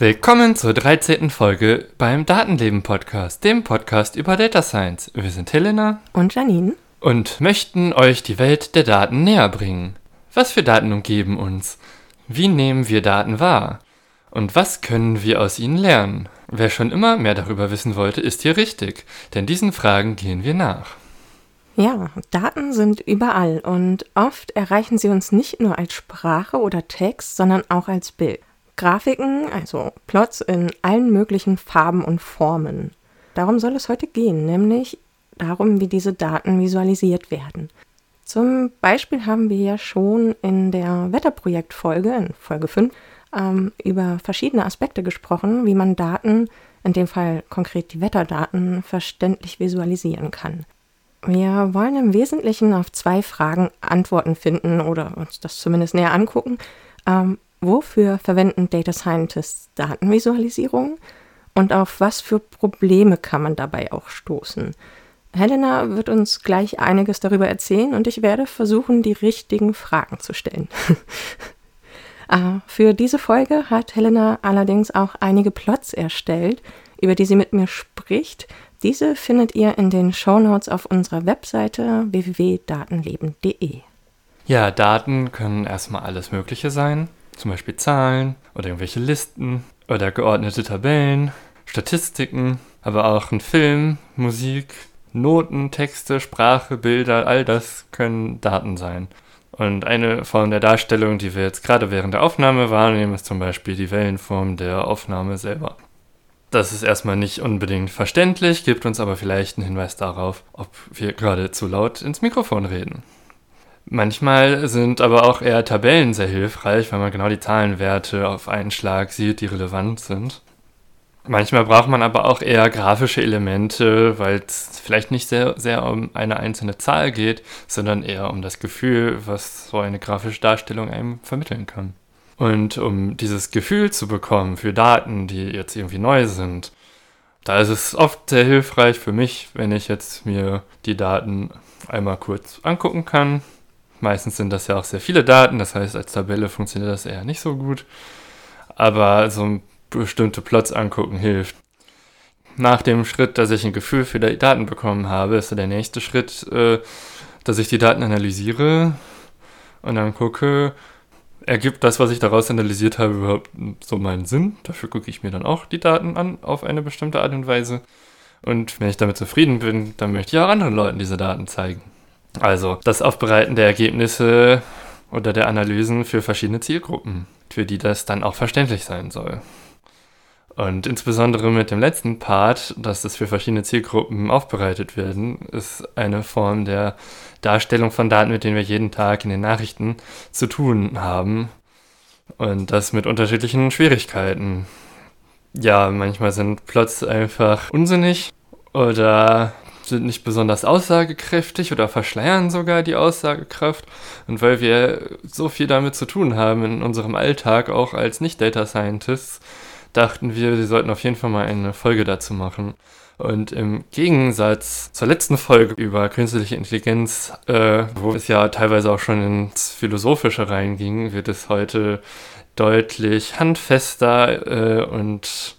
Willkommen zur 13. Folge beim Datenleben Podcast, dem Podcast über Data Science. Wir sind Helena und Janine und möchten euch die Welt der Daten näher bringen. Was für Daten umgeben uns? Wie nehmen wir Daten wahr? Und was können wir aus ihnen lernen? Wer schon immer mehr darüber wissen wollte, ist hier richtig, denn diesen Fragen gehen wir nach. Ja, Daten sind überall und oft erreichen sie uns nicht nur als Sprache oder Text, sondern auch als Bild. Grafiken, also Plots in allen möglichen Farben und Formen. Darum soll es heute gehen, nämlich darum, wie diese Daten visualisiert werden. Zum Beispiel haben wir ja schon in der Wetterprojektfolge, in Folge 5, ähm, über verschiedene Aspekte gesprochen, wie man Daten, in dem Fall konkret die Wetterdaten, verständlich visualisieren kann. Wir wollen im Wesentlichen auf zwei Fragen Antworten finden oder uns das zumindest näher angucken. Ähm, wofür verwenden Data Scientists Datenvisualisierung und auf was für Probleme kann man dabei auch stoßen? Helena wird uns gleich einiges darüber erzählen und ich werde versuchen, die richtigen Fragen zu stellen. Ah, für diese Folge hat Helena allerdings auch einige Plots erstellt, über die sie mit mir spricht. Diese findet ihr in den Shownotes auf unserer Webseite www.datenleben.de. Ja, Daten können erstmal alles Mögliche sein, zum Beispiel Zahlen oder irgendwelche Listen oder geordnete Tabellen, Statistiken, aber auch ein Film, Musik, Noten, Texte, Sprache, Bilder, all das können Daten sein. Und eine Form der Darstellung, die wir jetzt gerade während der Aufnahme wahrnehmen, ist zum Beispiel die Wellenform der Aufnahme selber. Das ist erstmal nicht unbedingt verständlich, gibt uns aber vielleicht einen Hinweis darauf, ob wir gerade zu laut ins Mikrofon reden. Manchmal sind aber auch eher Tabellen sehr hilfreich, weil man genau die Zahlenwerte auf einen Schlag sieht, die relevant sind. Manchmal braucht man aber auch eher grafische Elemente, weil es vielleicht nicht sehr, sehr um eine einzelne Zahl geht, sondern eher um das Gefühl, was so eine grafische Darstellung einem vermitteln kann. Und um dieses Gefühl zu bekommen für Daten, die jetzt irgendwie neu sind, da ist es oft sehr hilfreich für mich, wenn ich jetzt mir die Daten einmal kurz angucken kann. Meistens sind das ja auch sehr viele Daten, das heißt, als Tabelle funktioniert das eher nicht so gut. Aber so ein bestimmte Plots angucken hilft. Nach dem Schritt, dass ich ein Gefühl für die Daten bekommen habe, ist der nächste Schritt, äh, dass ich die Daten analysiere und dann gucke, ergibt das, was ich daraus analysiert habe, überhaupt so meinen Sinn? Dafür gucke ich mir dann auch die Daten an auf eine bestimmte Art und Weise. Und wenn ich damit zufrieden bin, dann möchte ich auch anderen Leuten diese Daten zeigen. Also das Aufbereiten der Ergebnisse oder der Analysen für verschiedene Zielgruppen, für die das dann auch verständlich sein soll. Und insbesondere mit dem letzten Part, dass das für verschiedene Zielgruppen aufbereitet werden, ist eine Form der Darstellung von Daten, mit denen wir jeden Tag in den Nachrichten zu tun haben. Und das mit unterschiedlichen Schwierigkeiten. Ja, manchmal sind Plots einfach unsinnig oder sind nicht besonders aussagekräftig oder verschleiern sogar die Aussagekraft. Und weil wir so viel damit zu tun haben in unserem Alltag, auch als Nicht-Data Scientists, dachten wir, wir sollten auf jeden Fall mal eine Folge dazu machen. Und im Gegensatz zur letzten Folge über künstliche Intelligenz, äh, wo es ja teilweise auch schon ins Philosophische reinging, wird es heute deutlich handfester äh, und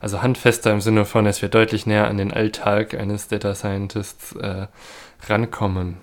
also handfester im Sinne von, dass wir deutlich näher an den Alltag eines Data Scientists äh, rankommen.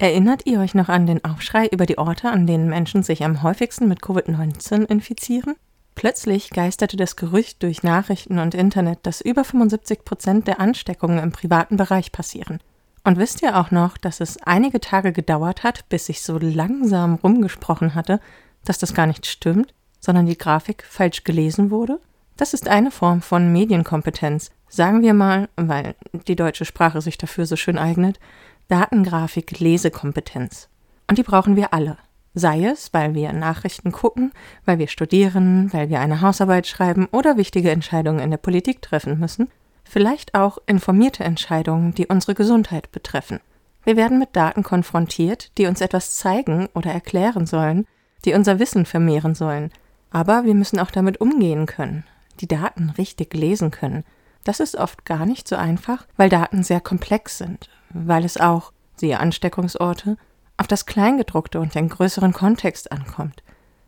Erinnert ihr euch noch an den Aufschrei über die Orte, an denen Menschen sich am häufigsten mit Covid-19 infizieren? Plötzlich geisterte das Gerücht durch Nachrichten und Internet, dass über 75 Prozent der Ansteckungen im privaten Bereich passieren. Und wisst ihr auch noch, dass es einige Tage gedauert hat, bis sich so langsam rumgesprochen hatte, dass das gar nicht stimmt, sondern die Grafik falsch gelesen wurde? Das ist eine Form von Medienkompetenz, sagen wir mal, weil die deutsche Sprache sich dafür so schön eignet, Datengrafik Lesekompetenz. Und die brauchen wir alle. Sei es, weil wir Nachrichten gucken, weil wir studieren, weil wir eine Hausarbeit schreiben oder wichtige Entscheidungen in der Politik treffen müssen, vielleicht auch informierte Entscheidungen, die unsere Gesundheit betreffen. Wir werden mit Daten konfrontiert, die uns etwas zeigen oder erklären sollen, die unser Wissen vermehren sollen. Aber wir müssen auch damit umgehen können, die Daten richtig lesen können. Das ist oft gar nicht so einfach, weil Daten sehr komplex sind, weil es auch, siehe Ansteckungsorte, auf das Kleingedruckte und den größeren Kontext ankommt.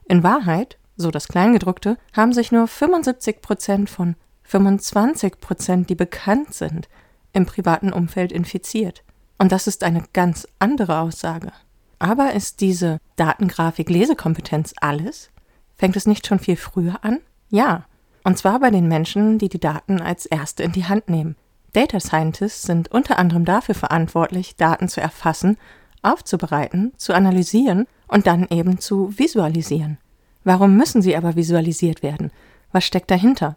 In Wahrheit, so das Kleingedruckte, haben sich nur 75 Prozent von 25 Prozent, die bekannt sind, im privaten Umfeld infiziert. Und das ist eine ganz andere Aussage. Aber ist diese Datengrafik-Lesekompetenz alles? Fängt es nicht schon viel früher an? Ja. Und zwar bei den Menschen, die die Daten als erste in die Hand nehmen. Data Scientists sind unter anderem dafür verantwortlich, Daten zu erfassen, aufzubereiten, zu analysieren und dann eben zu visualisieren. Warum müssen sie aber visualisiert werden? Was steckt dahinter?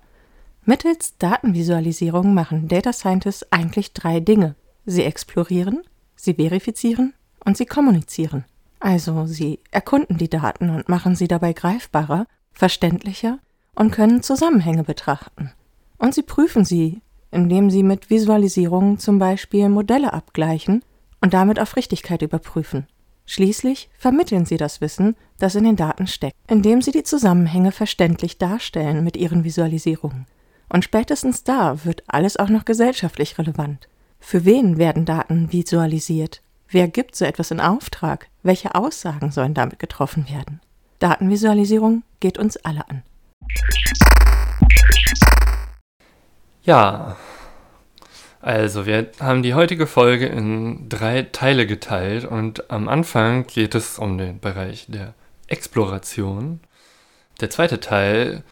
Mittels Datenvisualisierung machen Data Scientists eigentlich drei Dinge. Sie explorieren, sie verifizieren und sie kommunizieren. Also sie erkunden die Daten und machen sie dabei greifbarer, verständlicher und können Zusammenhänge betrachten. Und sie prüfen sie, indem sie mit Visualisierungen zum Beispiel Modelle abgleichen und damit auf Richtigkeit überprüfen. Schließlich vermitteln sie das Wissen, das in den Daten steckt, indem sie die Zusammenhänge verständlich darstellen mit ihren Visualisierungen. Und spätestens da wird alles auch noch gesellschaftlich relevant. Für wen werden Daten visualisiert? Wer gibt so etwas in Auftrag? Welche Aussagen sollen damit getroffen werden? Datenvisualisierung geht uns alle an. Ja, also wir haben die heutige Folge in drei Teile geteilt und am Anfang geht es um den Bereich der Exploration. Der zweite Teil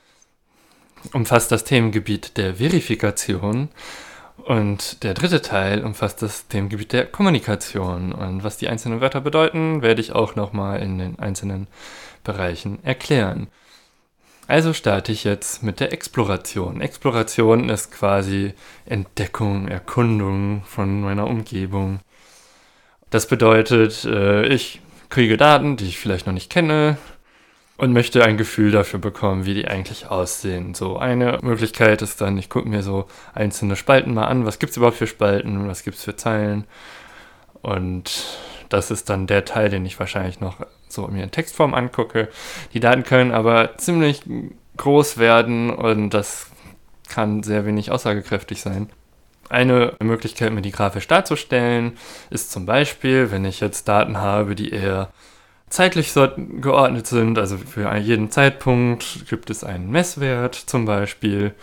umfasst das Themengebiet der Verifikation und der dritte Teil umfasst das Themengebiet der Kommunikation. Und was die einzelnen Wörter bedeuten, werde ich auch nochmal in den einzelnen Bereichen erklären. Also starte ich jetzt mit der Exploration. Exploration ist quasi Entdeckung, Erkundung von meiner Umgebung. Das bedeutet, äh, ich kriege Daten, die ich vielleicht noch nicht kenne, und möchte ein Gefühl dafür bekommen, wie die eigentlich aussehen. So eine Möglichkeit ist dann, ich gucke mir so einzelne Spalten mal an, was gibt es überhaupt für Spalten, was gibt es für Zeilen. Und das ist dann der Teil, den ich wahrscheinlich noch so mir in Textform angucke. Die Daten können aber ziemlich groß werden und das kann sehr wenig aussagekräftig sein. Eine Möglichkeit, mir die grafisch darzustellen, ist zum Beispiel, wenn ich jetzt Daten habe, die eher zeitlich geordnet sind. Also für jeden Zeitpunkt gibt es einen Messwert zum Beispiel.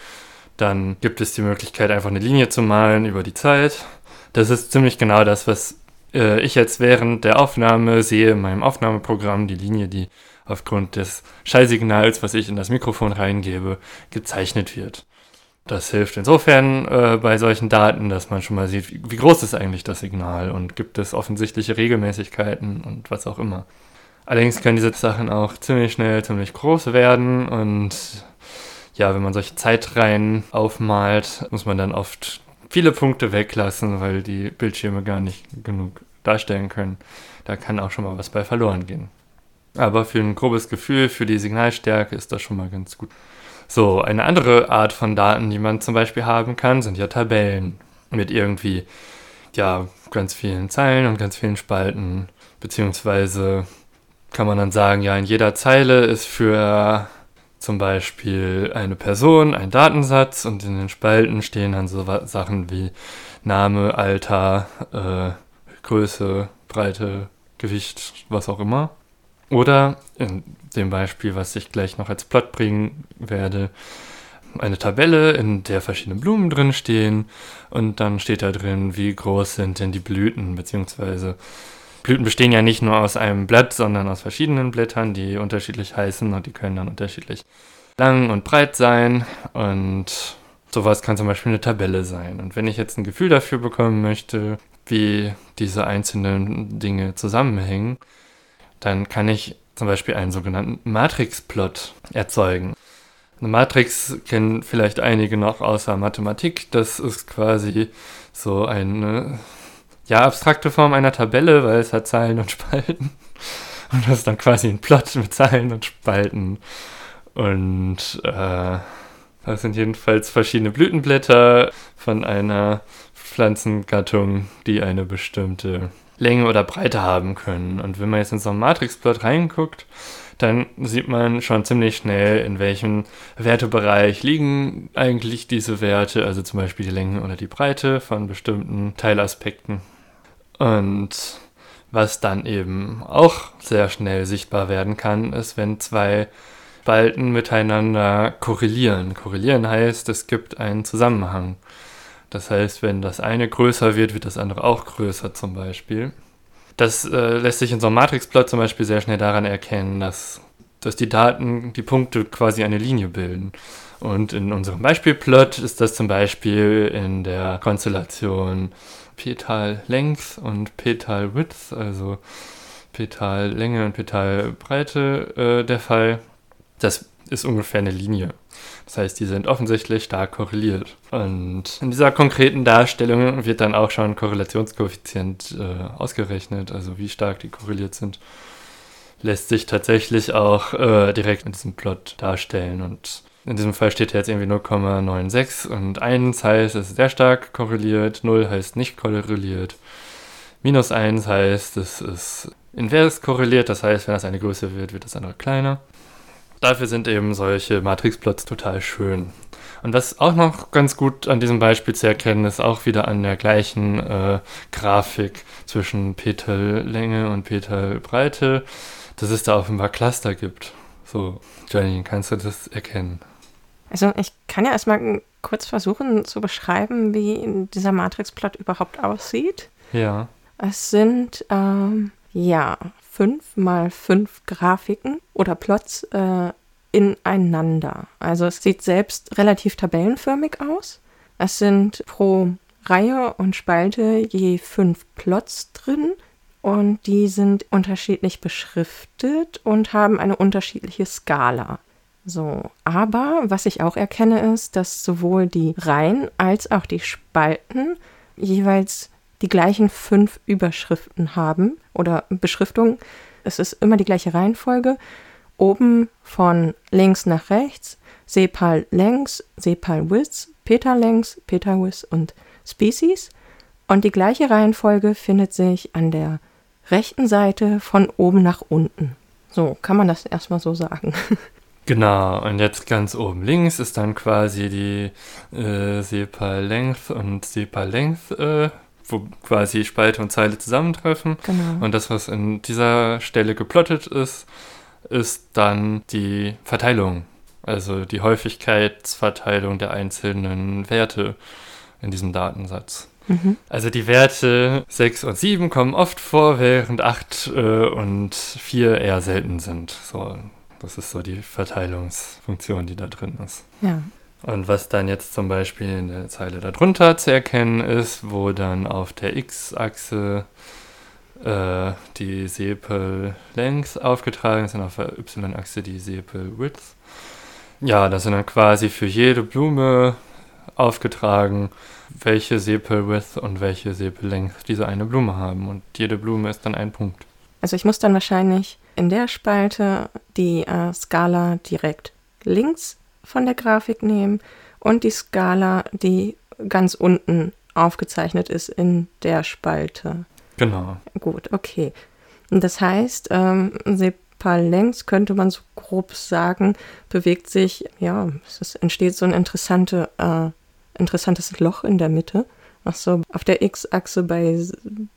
Dann gibt es die Möglichkeit, einfach eine Linie zu malen über die Zeit. Das ist ziemlich genau das, was äh, ich jetzt während der Aufnahme sehe in meinem Aufnahmeprogramm. Die Linie, die aufgrund des Schallsignals, was ich in das Mikrofon reingebe, gezeichnet wird. Das hilft insofern äh, bei solchen Daten, dass man schon mal sieht, wie, wie groß ist eigentlich das Signal und gibt es offensichtliche Regelmäßigkeiten und was auch immer. Allerdings können diese Sachen auch ziemlich schnell ziemlich groß werden und ja, wenn man solche Zeitreihen aufmalt, muss man dann oft viele Punkte weglassen, weil die Bildschirme gar nicht genug darstellen können. Da kann auch schon mal was bei verloren gehen. Aber für ein grobes Gefühl, für die Signalstärke ist das schon mal ganz gut. So, eine andere Art von Daten, die man zum Beispiel haben kann, sind ja Tabellen mit irgendwie, ja, ganz vielen Zeilen und ganz vielen Spalten, beziehungsweise kann man dann sagen, ja, in jeder Zeile ist für zum Beispiel eine Person ein Datensatz und in den Spalten stehen dann so Sachen wie Name, Alter, äh, Größe, Breite, Gewicht, was auch immer. Oder in dem Beispiel, was ich gleich noch als Plot bringen werde, eine Tabelle, in der verschiedene Blumen drin stehen und dann steht da drin, wie groß sind denn die Blüten, beziehungsweise Blüten bestehen ja nicht nur aus einem Blatt, sondern aus verschiedenen Blättern, die unterschiedlich heißen und die können dann unterschiedlich lang und breit sein. Und sowas kann zum Beispiel eine Tabelle sein. Und wenn ich jetzt ein Gefühl dafür bekommen möchte, wie diese einzelnen Dinge zusammenhängen, dann kann ich zum Beispiel einen sogenannten Matrixplot erzeugen. Eine Matrix kennen vielleicht einige noch außer Mathematik. Das ist quasi so eine ja, abstrakte Form einer Tabelle, weil es hat Zeilen und Spalten. Und das ist dann quasi ein Plot mit Zeilen und Spalten. Und äh, das sind jedenfalls verschiedene Blütenblätter von einer Pflanzengattung, die eine bestimmte Länge oder Breite haben können. Und wenn man jetzt in so einen Matrixplot reinguckt, dann sieht man schon ziemlich schnell, in welchem Wertebereich liegen eigentlich diese Werte, also zum Beispiel die Länge oder die Breite von bestimmten Teilaspekten. Und was dann eben auch sehr schnell sichtbar werden kann, ist, wenn zwei Spalten miteinander korrelieren. Korrelieren heißt, es gibt einen Zusammenhang. Das heißt, wenn das eine größer wird, wird das andere auch größer zum Beispiel. Das äh, lässt sich in so einem Matrixplot zum Beispiel sehr schnell daran erkennen, dass, dass die Daten, die Punkte quasi eine Linie bilden. Und in unserem Beispielplot ist das zum Beispiel in der Konstellation Petal Length und Petal Width, also Petal Länge und Petal Breite äh, der Fall. Das ist ungefähr eine Linie. Das heißt, die sind offensichtlich stark korreliert. Und in dieser konkreten Darstellung wird dann auch schon Korrelationskoeffizient äh, ausgerechnet, also wie stark die korreliert sind. Lässt sich tatsächlich auch äh, direkt in diesem Plot darstellen. Und in diesem Fall steht jetzt irgendwie 0,96 und 1 heißt, es ist sehr stark korreliert, 0 heißt nicht korreliert. Minus 1 heißt, es ist invers korreliert, das heißt, wenn das eine größer wird, wird das andere kleiner. Dafür sind eben solche Matrixplots total schön. Und was auch noch ganz gut an diesem Beispiel zu erkennen ist, auch wieder an der gleichen äh, Grafik zwischen Petallänge und Petalbreite, dass es da offenbar Cluster gibt. So, Jenny, kannst du das erkennen? Also ich kann ja erstmal kurz versuchen zu beschreiben, wie dieser Matrixplot überhaupt aussieht. Ja. Es sind ähm, ja fünf mal fünf Grafiken oder Plots äh, ineinander. Also es sieht selbst relativ tabellenförmig aus. Es sind pro Reihe und Spalte je fünf Plots drin und die sind unterschiedlich beschriftet und haben eine unterschiedliche Skala. So, aber was ich auch erkenne ist, dass sowohl die Reihen als auch die Spalten jeweils die gleichen fünf Überschriften haben oder Beschriftungen. Es ist immer die gleiche Reihenfolge. Oben von links nach rechts Sepal längs, Sepal width, Peter längs, Peter width und Species. Und die gleiche Reihenfolge findet sich an der rechten Seite von oben nach unten. So kann man das erstmal so sagen. Genau, und jetzt ganz oben links ist dann quasi die äh, Sepal Length und Sepal Length äh, wo quasi Spalte und Zeile zusammentreffen. Genau. Und das, was in dieser Stelle geplottet ist, ist dann die Verteilung, also die Häufigkeitsverteilung der einzelnen Werte in diesem Datensatz. Mhm. Also die Werte 6 und 7 kommen oft vor, während 8 äh, und 4 eher selten sind. So, das ist so die Verteilungsfunktion, die da drin ist. Ja. Und was dann jetzt zum Beispiel in der Zeile darunter zu erkennen ist, wo dann auf der x-Achse äh, die Sepel Length aufgetragen ist und auf der y-Achse die Sepel Width. Ja, das sind dann quasi für jede Blume aufgetragen, welche Sepel Width und welche Sepel Length diese eine Blume haben. Und jede Blume ist dann ein Punkt. Also ich muss dann wahrscheinlich in der Spalte die äh, Skala direkt links von der Grafik nehmen und die Skala, die ganz unten aufgezeichnet ist in der Spalte. Genau. Gut, okay. Das heißt, ähm, Sepal längs könnte man so grob sagen, bewegt sich, ja, es entsteht so ein interessante, äh, interessantes Loch in der Mitte, was so auf der x-Achse bei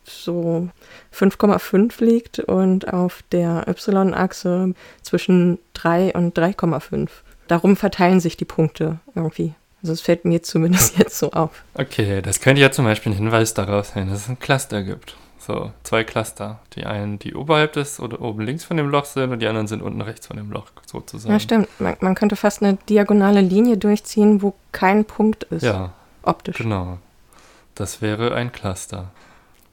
so 5,5 liegt und auf der y-Achse zwischen 3 und 3,5 darum verteilen sich die Punkte irgendwie. Also es fällt mir zumindest jetzt so auf. Okay, das könnte ja zum Beispiel ein Hinweis darauf sein, dass es ein Cluster gibt. So, zwei Cluster. Die einen, die oberhalb des oder oben links von dem Loch sind und die anderen sind unten rechts von dem Loch sozusagen. Ja, stimmt. Man, man könnte fast eine diagonale Linie durchziehen, wo kein Punkt ist. Ja. Optisch. Genau. Das wäre ein Cluster.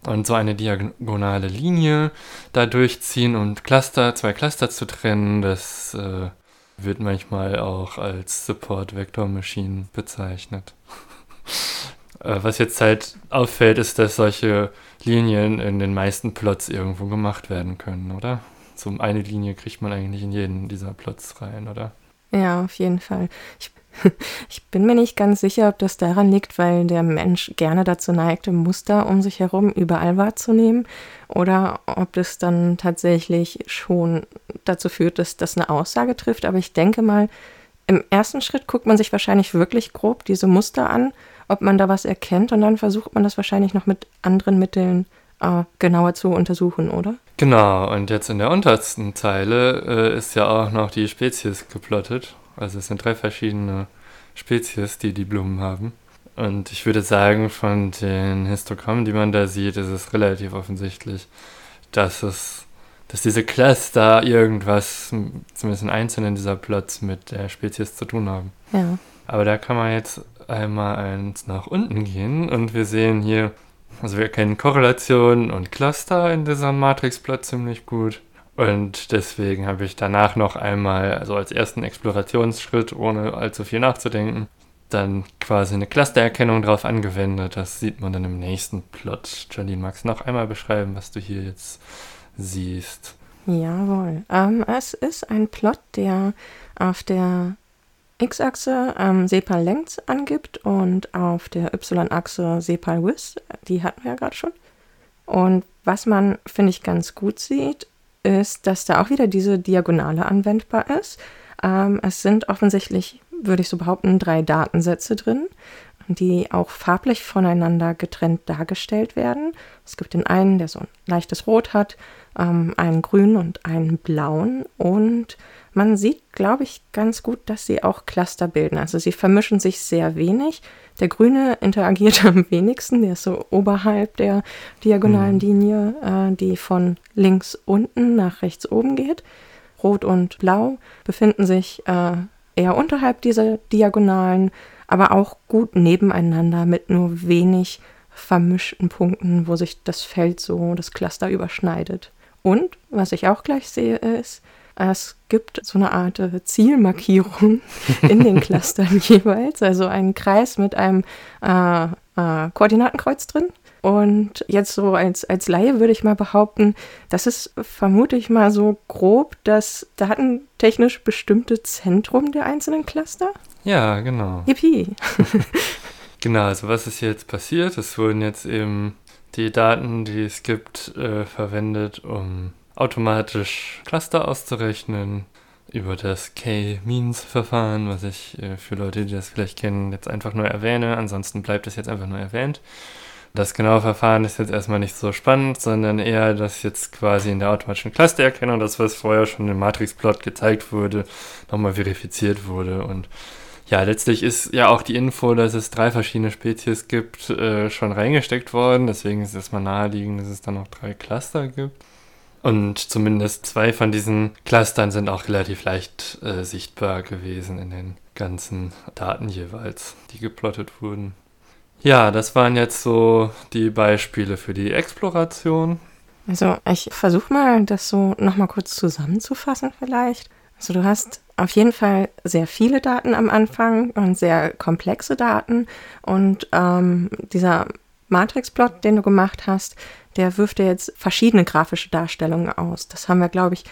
Und so eine diagonale Linie da durchziehen und Cluster, zwei Cluster zu trennen, das äh, wird manchmal auch als Support Vector Machine bezeichnet. Äh, was jetzt halt auffällt, ist, dass solche Linien in den meisten Plots irgendwo gemacht werden können, oder? So eine Linie kriegt man eigentlich in jeden dieser Plots rein, oder? Ja, auf jeden Fall. Ich, Ich bin mir nicht ganz sicher, ob das daran liegt, weil der Mensch gerne dazu neigt, Muster um sich herum überall wahrzunehmen oder ob das dann tatsächlich schon dazu führt, dass das eine Aussage trifft. Aber ich denke mal, im ersten Schritt guckt man sich wahrscheinlich wirklich grob diese Muster an, ob man da was erkennt und dann versucht man das wahrscheinlich noch mit anderen Mitteln äh, genauer zu untersuchen, oder? Genau, und jetzt in der untersten Zeile äh, ist ja auch noch die Spezies geplottet. Also es sind drei verschiedene Spezies, die die Blumen haben. Und ich würde sagen, von den Histogrammen, die man da sieht, ist es relativ offensichtlich, dass es, dass diese Cluster irgendwas, zumindest in einzelnen dieser Plots, mit der Spezies zu tun haben. Ja. Aber da kann man jetzt einmal eins nach unten gehen und wir sehen hier, also wir erkennen Korrelation und Cluster in diesem Matrixplot ziemlich gut. Und deswegen habe ich danach noch einmal, also als ersten Explorationsschritt, ohne allzu viel nachzudenken, dann quasi eine Clustererkennung drauf angewendet. Das sieht man dann im nächsten Plot. Janine, magst du noch einmal beschreiben, was du hier jetzt siehst? Jawohl. Ähm, es ist ein Plot, der auf der X-Achse ähm, Sepal Length angibt und auf der Y-Achse Sepal Width. Die hatten wir ja gerade schon. Und was man, finde ich, ganz gut sieht, ist, dass da auch wieder diese Diagonale anwendbar ist. Ähm, es sind offensichtlich, würde ich so behaupten, drei Datensätze drin, die auch farblich voneinander getrennt dargestellt werden. Es gibt den einen, der so ein leichtes Rot hat, ähm, einen grünen und einen blauen. Und man sieht, glaube ich, ganz gut, dass sie auch Cluster bilden. Also sie vermischen sich sehr wenig. Der grüne interagiert am wenigsten, der ist so oberhalb der diagonalen mhm. Linie, äh, die von links unten nach rechts oben geht. Rot und Blau befinden sich äh, eher unterhalb dieser Diagonalen, aber auch gut nebeneinander mit nur wenig vermischten Punkten, wo sich das Feld so, das Cluster überschneidet. Und was ich auch gleich sehe, ist, es gibt so eine Art äh, Zielmarkierung in den Clustern jeweils, also einen Kreis mit einem äh, äh, Koordinatenkreuz drin. Und jetzt so als, als Laie würde ich mal behaupten, das ist vermute ich mal so grob das datentechnisch bestimmte Zentrum der einzelnen Cluster. Ja, genau. Yippie. genau, also was ist jetzt passiert? Es wurden jetzt eben die Daten, die es gibt, äh, verwendet, um automatisch Cluster auszurechnen über das K-Means-Verfahren, was ich äh, für Leute, die das vielleicht kennen, jetzt einfach nur erwähne. Ansonsten bleibt es jetzt einfach nur erwähnt. Das genaue Verfahren ist jetzt erstmal nicht so spannend, sondern eher, dass jetzt quasi in der automatischen Clustererkennung das, was vorher schon im Matrix-Plot gezeigt wurde, nochmal verifiziert wurde. Und ja, letztlich ist ja auch die Info, dass es drei verschiedene Spezies gibt, äh, schon reingesteckt worden. Deswegen ist es erstmal naheliegend, dass es dann noch drei Cluster gibt. Und zumindest zwei von diesen Clustern sind auch relativ leicht äh, sichtbar gewesen in den ganzen Daten jeweils, die geplottet wurden. Ja, das waren jetzt so die Beispiele für die Exploration. Also ich versuche mal, das so nochmal kurz zusammenzufassen vielleicht. Also du hast auf jeden Fall sehr viele Daten am Anfang und sehr komplexe Daten. Und ähm, dieser Matrix-Plot, den du gemacht hast, der wirft dir jetzt verschiedene grafische Darstellungen aus. Das haben wir, glaube ich,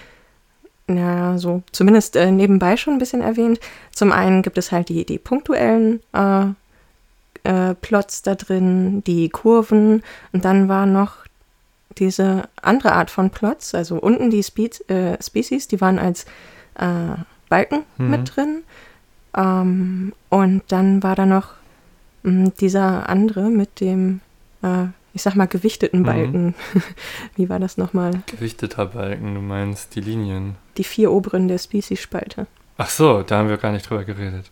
na, so zumindest äh, nebenbei schon ein bisschen erwähnt. Zum einen gibt es halt die, die punktuellen äh, äh, Plots da drin, die Kurven und dann war noch diese andere Art von Plots, also unten die Spe äh, Species, die waren als äh, Balken mhm. mit drin. Ähm, und dann war da noch mh, hm, dieser andere mit dem äh, ich sag mal, gewichteten mhm. Balken. Mhm. Wie war das nochmal? Gewichteter Balken, du meinst die Linien. Die vier oberen der Species-Spalte. Ach so, da haben wir gar nicht drüber geredet.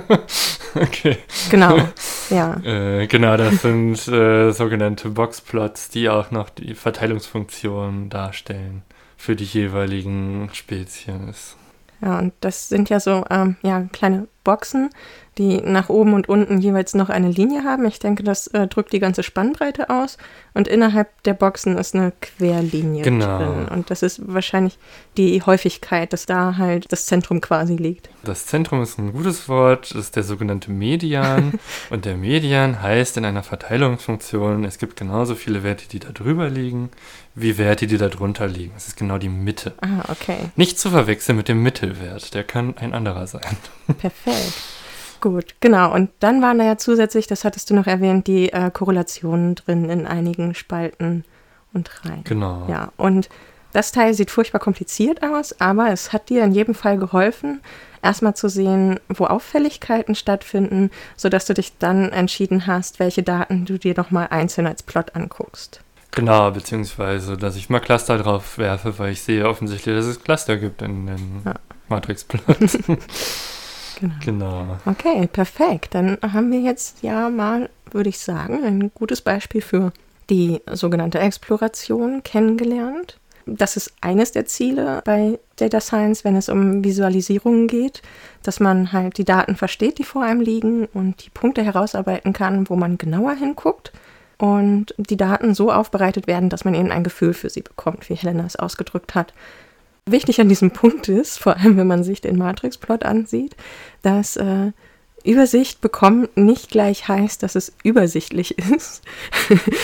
okay. Genau, ja. äh, genau, das sind äh, sogenannte Boxplots, die auch noch die Verteilungsfunktion darstellen für die jeweiligen Spezies. Ja, und das sind ja so ähm, ja, kleine Boxen, die nach oben und unten jeweils noch eine Linie haben. Ich denke, das äh, drückt die ganze Spannbreite aus. Und innerhalb der Boxen ist eine Querlinie genau. drin. Und das ist wahrscheinlich die Häufigkeit, dass da halt das Zentrum quasi liegt. Das Zentrum ist ein gutes Wort, das ist der sogenannte Median. und der Median heißt in einer Verteilungsfunktion, es gibt genauso viele Werte, die da drüber liegen, wie Werte, die da drunter liegen. Das ist genau die Mitte. Ah, okay. Nicht zu verwechseln mit dem Mittelwert, der kann ein anderer sein. Perfekt. Gut, genau. Und dann waren da ja zusätzlich, das hattest du noch erwähnt, die äh, Korrelationen drin in einigen Spalten und Reihen. Genau. Ja, und das Teil sieht furchtbar kompliziert aus, aber es hat dir in jedem Fall geholfen, erstmal zu sehen, wo Auffälligkeiten stattfinden, sodass du dich dann entschieden hast, welche Daten du dir nochmal einzeln als Plot anguckst. Genau, beziehungsweise, dass ich mal Cluster drauf werfe, weil ich sehe offensichtlich, dass es Cluster gibt in den ja. Matrix-Plots. genau. genau. Okay, perfekt. Dann haben wir jetzt ja mal, würde ich sagen, ein gutes Beispiel für die sogenannte Exploration kennengelernt. Das ist eines der Ziele bei Data Science, wenn es um Visualisierungen geht, dass man halt die Daten versteht, die vor einem liegen und die Punkte herausarbeiten kann, wo man genauer hinguckt und die Daten so aufbereitet werden, dass man eben ein Gefühl für sie bekommt, wie Helena es ausgedrückt hat. Wichtig an diesem Punkt ist, vor allem wenn man sich den Matrix-Plot ansieht, dass äh, Übersicht bekommen nicht gleich heißt, dass es übersichtlich ist.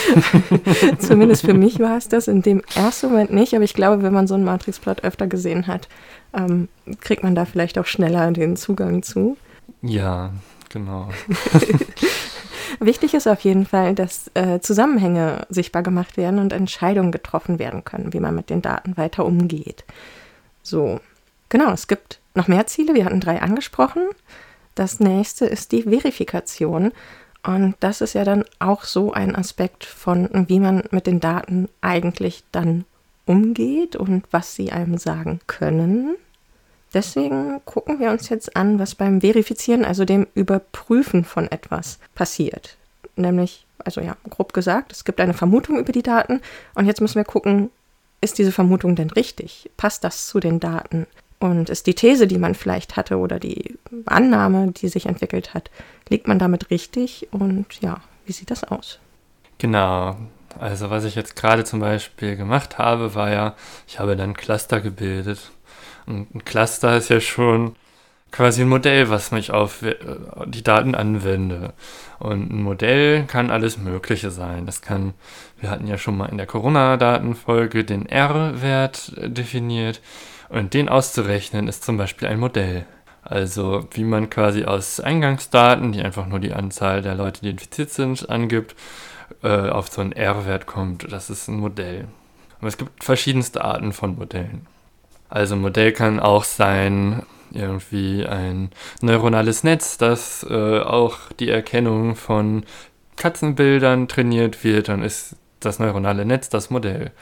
Zumindest für mich war es das in dem ersten Moment nicht, aber ich glaube, wenn man so einen Matrix-Plot öfter gesehen hat, ähm, kriegt man da vielleicht auch schneller den Zugang zu. Ja, genau. Wichtig ist auf jeden Fall, dass äh, Zusammenhänge sichtbar gemacht werden und Entscheidungen getroffen werden können, wie man mit den Daten weiter umgeht. So, genau, es gibt noch mehr Ziele. Wir hatten drei angesprochen. Das nächste ist die Verifikation. Und das ist ja dann auch so ein Aspekt von, wie man mit den Daten eigentlich dann umgeht und was sie einem sagen können. Deswegen gucken wir uns jetzt an, was beim Verifizieren, also dem Überprüfen von etwas passiert. Nämlich, also ja, grob gesagt, es gibt eine Vermutung über die Daten und jetzt müssen wir gucken, ist diese Vermutung denn richtig? Passt das zu den Daten? Und ist die These, die man vielleicht hatte oder die Annahme, die sich entwickelt hat, liegt man damit richtig? Und ja, wie sieht das aus? Genau. Also was ich jetzt gerade zum Beispiel gemacht habe, war ja, ich habe dann Cluster gebildet. Und ein Cluster ist ja schon quasi ein Modell, was mich auf äh, die Daten anwende. Und ein Modell kann alles Mögliche sein. Das kann, wir hatten ja schon mal in der Corona-Datenfolge den R-Wert definiert. Und den auszurechnen ist zum Beispiel ein Modell. Also wie man quasi aus Eingangsdaten, die einfach nur die Anzahl der Leute, die infiziert sind, angibt, äh, auf so einen R-Wert kommt. Das ist ein Modell. Aber es gibt verschiedenste Arten von Modellen. Also ein Modell kann auch sein, irgendwie ein neuronales Netz, das äh, auch die Erkennung von Katzenbildern trainiert wird, dann ist das neuronale Netz das Modell.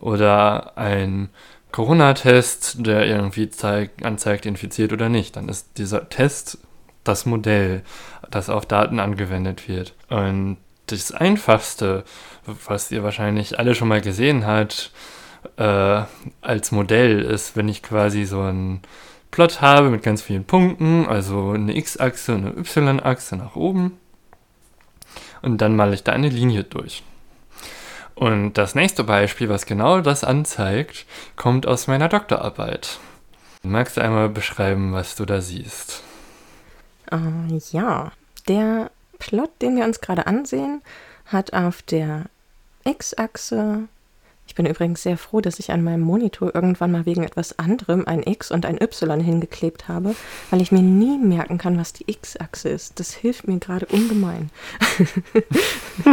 Oder ein Corona-Test, der irgendwie zeigt, anzeigt, infiziert oder nicht. Dann ist dieser Test das Modell, das auf Daten angewendet wird. Und das Einfachste, was ihr wahrscheinlich alle schon mal gesehen habt, äh, als Modell ist, wenn ich quasi so einen Plot habe mit ganz vielen Punkten, also eine X-Achse und eine Y-Achse nach oben. Und dann male ich da eine Linie durch. Und das nächste Beispiel, was genau das anzeigt, kommt aus meiner Doktorarbeit. Magst du einmal beschreiben, was du da siehst? Uh, ja, der Plot, den wir uns gerade ansehen, hat auf der X-Achse ich bin übrigens sehr froh, dass ich an meinem Monitor irgendwann mal wegen etwas anderem ein X und ein Y hingeklebt habe, weil ich mir nie merken kann, was die X-Achse ist. Das hilft mir gerade ungemein.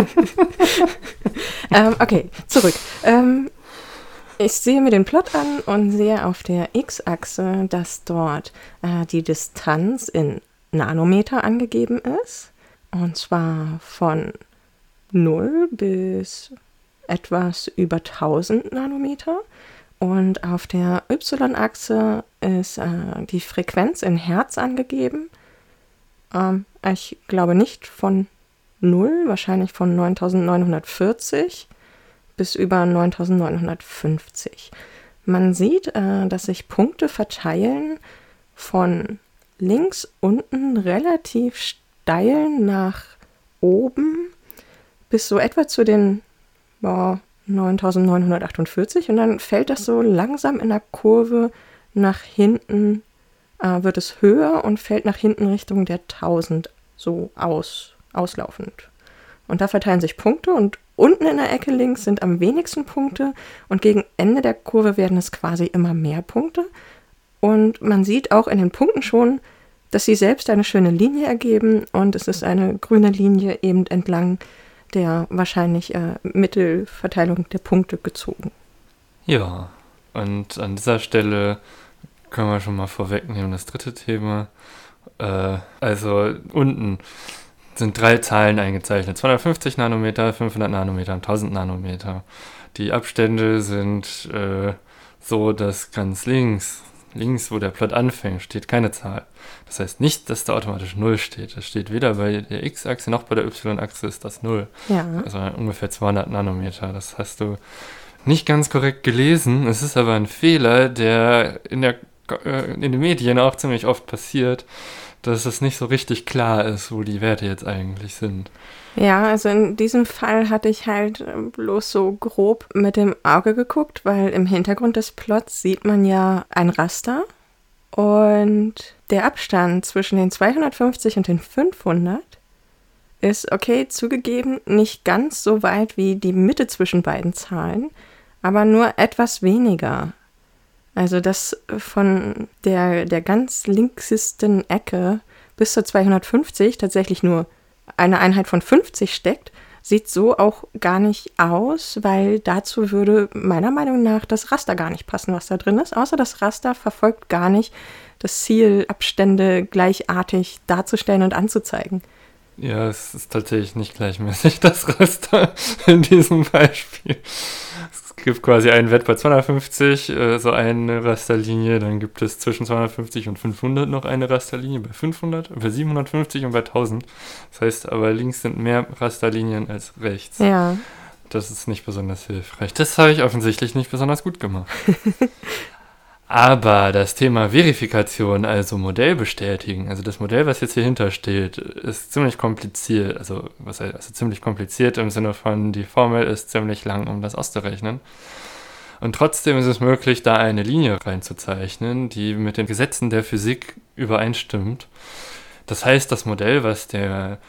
ähm, okay, zurück. Ähm, ich sehe mir den Plot an und sehe auf der X-Achse, dass dort äh, die Distanz in Nanometer angegeben ist. Und zwar von 0 bis etwas über 1000 Nanometer. Und auf der Y-Achse ist äh, die Frequenz in Hertz angegeben. Ähm, ich glaube nicht von 0, wahrscheinlich von 9940 bis über 9950. Man sieht, äh, dass sich Punkte verteilen von links unten relativ steil nach oben bis so etwa zu den war 9948 und dann fällt das so langsam in der Kurve nach hinten, äh, wird es höher und fällt nach hinten Richtung der 1000 so aus, auslaufend. Und da verteilen sich Punkte und unten in der Ecke links sind am wenigsten Punkte und gegen Ende der Kurve werden es quasi immer mehr Punkte. Und man sieht auch in den Punkten schon, dass sie selbst eine schöne Linie ergeben und es ist eine grüne Linie eben entlang der wahrscheinlich äh, Mittelverteilung der Punkte gezogen. Ja, und an dieser Stelle können wir schon mal vorwegnehmen das dritte Thema. Äh, also unten sind drei Zahlen eingezeichnet. 250 Nanometer, 500 Nanometer und 1000 Nanometer. Die Abstände sind äh, so, dass ganz links, links, wo der Plot anfängt, steht keine Zahl. Das heißt nicht, dass da automatisch 0 steht. Das steht weder bei der X-Achse noch bei der Y-Achse ist das 0. Ja. Also ungefähr 200 Nanometer. Das hast du nicht ganz korrekt gelesen. Es ist aber ein Fehler, der in, der, äh, in den Medien auch ziemlich oft passiert, dass es nicht so richtig klar ist, wo die Werte jetzt eigentlich sind. Ja, also in diesem Fall hatte ich halt äh, bloß so grob mit dem Auge geguckt, weil im Hintergrund des Plots sieht man ja ein Raster und der Abstand zwischen den 250 und den 500 ist okay zugegeben nicht ganz so weit wie die Mitte zwischen beiden Zahlen, aber nur etwas weniger. Also dass von der, der ganz linksesten Ecke bis zur 250 tatsächlich nur eine Einheit von 50 steckt, sieht so auch gar nicht aus, weil dazu würde meiner Meinung nach das Raster gar nicht passen, was da drin ist. Außer das Raster verfolgt gar nicht das Ziel, Abstände gleichartig darzustellen und anzuzeigen. Ja, es ist tatsächlich nicht gleichmäßig, das Raster in diesem Beispiel. Gibt quasi einen Wert bei 250, äh, so eine Rasterlinie, dann gibt es zwischen 250 und 500 noch eine Rasterlinie bei 500, bei 750 und bei 1000. Das heißt aber links sind mehr Rasterlinien als rechts. Ja. Das ist nicht besonders hilfreich. Das habe ich offensichtlich nicht besonders gut gemacht. Aber das Thema Verifikation, also Modell bestätigen, also das Modell, was jetzt hier hinter steht, ist ziemlich kompliziert. Also, was heißt, also ziemlich kompliziert im Sinne von, die Formel ist ziemlich lang, um das auszurechnen. Und trotzdem ist es möglich, da eine Linie reinzuzeichnen, die mit den Gesetzen der Physik übereinstimmt. Das heißt, das Modell, was der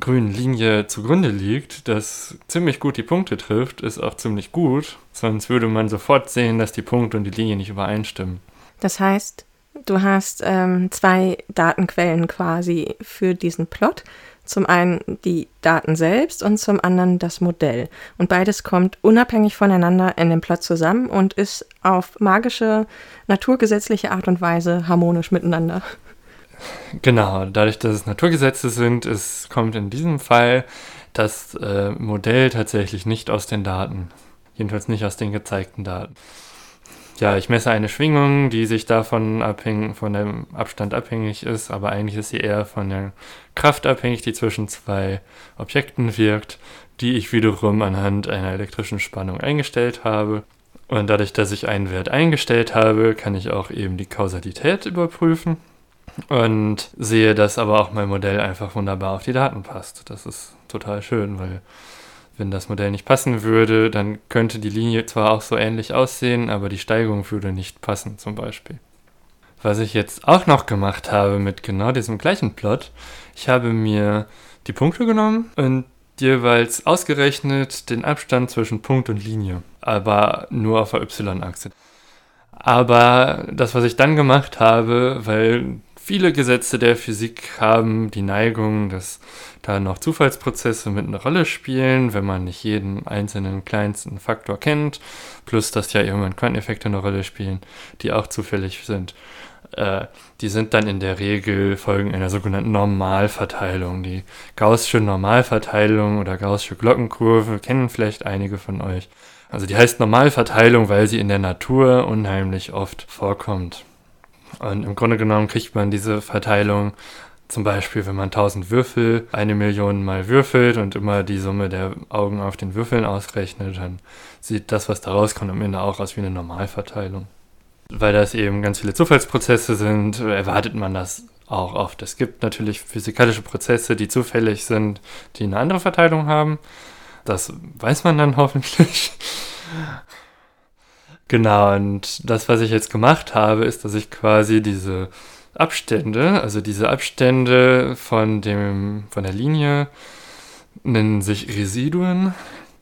grünen Linie zugrunde liegt, das ziemlich gut die Punkte trifft, ist auch ziemlich gut. Sonst würde man sofort sehen, dass die Punkte und die Linie nicht übereinstimmen. Das heißt, du hast ähm, zwei Datenquellen quasi für diesen Plot. Zum einen die Daten selbst und zum anderen das Modell. Und beides kommt unabhängig voneinander in dem Plot zusammen und ist auf magische, naturgesetzliche Art und Weise harmonisch miteinander. Genau, dadurch, dass es Naturgesetze sind, es kommt in diesem Fall das äh, Modell tatsächlich nicht aus den Daten. Jedenfalls nicht aus den gezeigten Daten. Ja, ich messe eine Schwingung, die sich davon abhängig, von dem Abstand abhängig ist, aber eigentlich ist sie eher von der Kraft abhängig, die zwischen zwei Objekten wirkt, die ich wiederum anhand einer elektrischen Spannung eingestellt habe. Und dadurch, dass ich einen Wert eingestellt habe, kann ich auch eben die Kausalität überprüfen und sehe, dass aber auch mein Modell einfach wunderbar auf die Daten passt. Das ist total schön, weil wenn das Modell nicht passen würde, dann könnte die Linie zwar auch so ähnlich aussehen, aber die Steigung würde nicht passen zum Beispiel. Was ich jetzt auch noch gemacht habe mit genau diesem gleichen Plot, ich habe mir die Punkte genommen und jeweils ausgerechnet den Abstand zwischen Punkt und Linie, aber nur auf der y-Achse. Aber das, was ich dann gemacht habe, weil Viele Gesetze der Physik haben die Neigung, dass da noch Zufallsprozesse mit einer Rolle spielen, wenn man nicht jeden einzelnen kleinsten Faktor kennt, plus dass ja irgendwann Quanteneffekte eine Rolle spielen, die auch zufällig sind. Äh, die sind dann in der Regel Folgen einer sogenannten Normalverteilung. Die gaußsche Normalverteilung oder gaußsche Glockenkurve kennen vielleicht einige von euch. Also die heißt Normalverteilung, weil sie in der Natur unheimlich oft vorkommt. Und im Grunde genommen kriegt man diese Verteilung zum Beispiel, wenn man 1000 Würfel eine Million mal würfelt und immer die Summe der Augen auf den Würfeln ausrechnet, dann sieht das, was da rauskommt, am Ende auch aus wie eine Normalverteilung. Weil das eben ganz viele Zufallsprozesse sind, erwartet man das auch oft. Es gibt natürlich physikalische Prozesse, die zufällig sind, die eine andere Verteilung haben. Das weiß man dann hoffentlich. Genau, und das, was ich jetzt gemacht habe, ist, dass ich quasi diese Abstände, also diese Abstände von dem, von der Linie, nennen sich Residuen.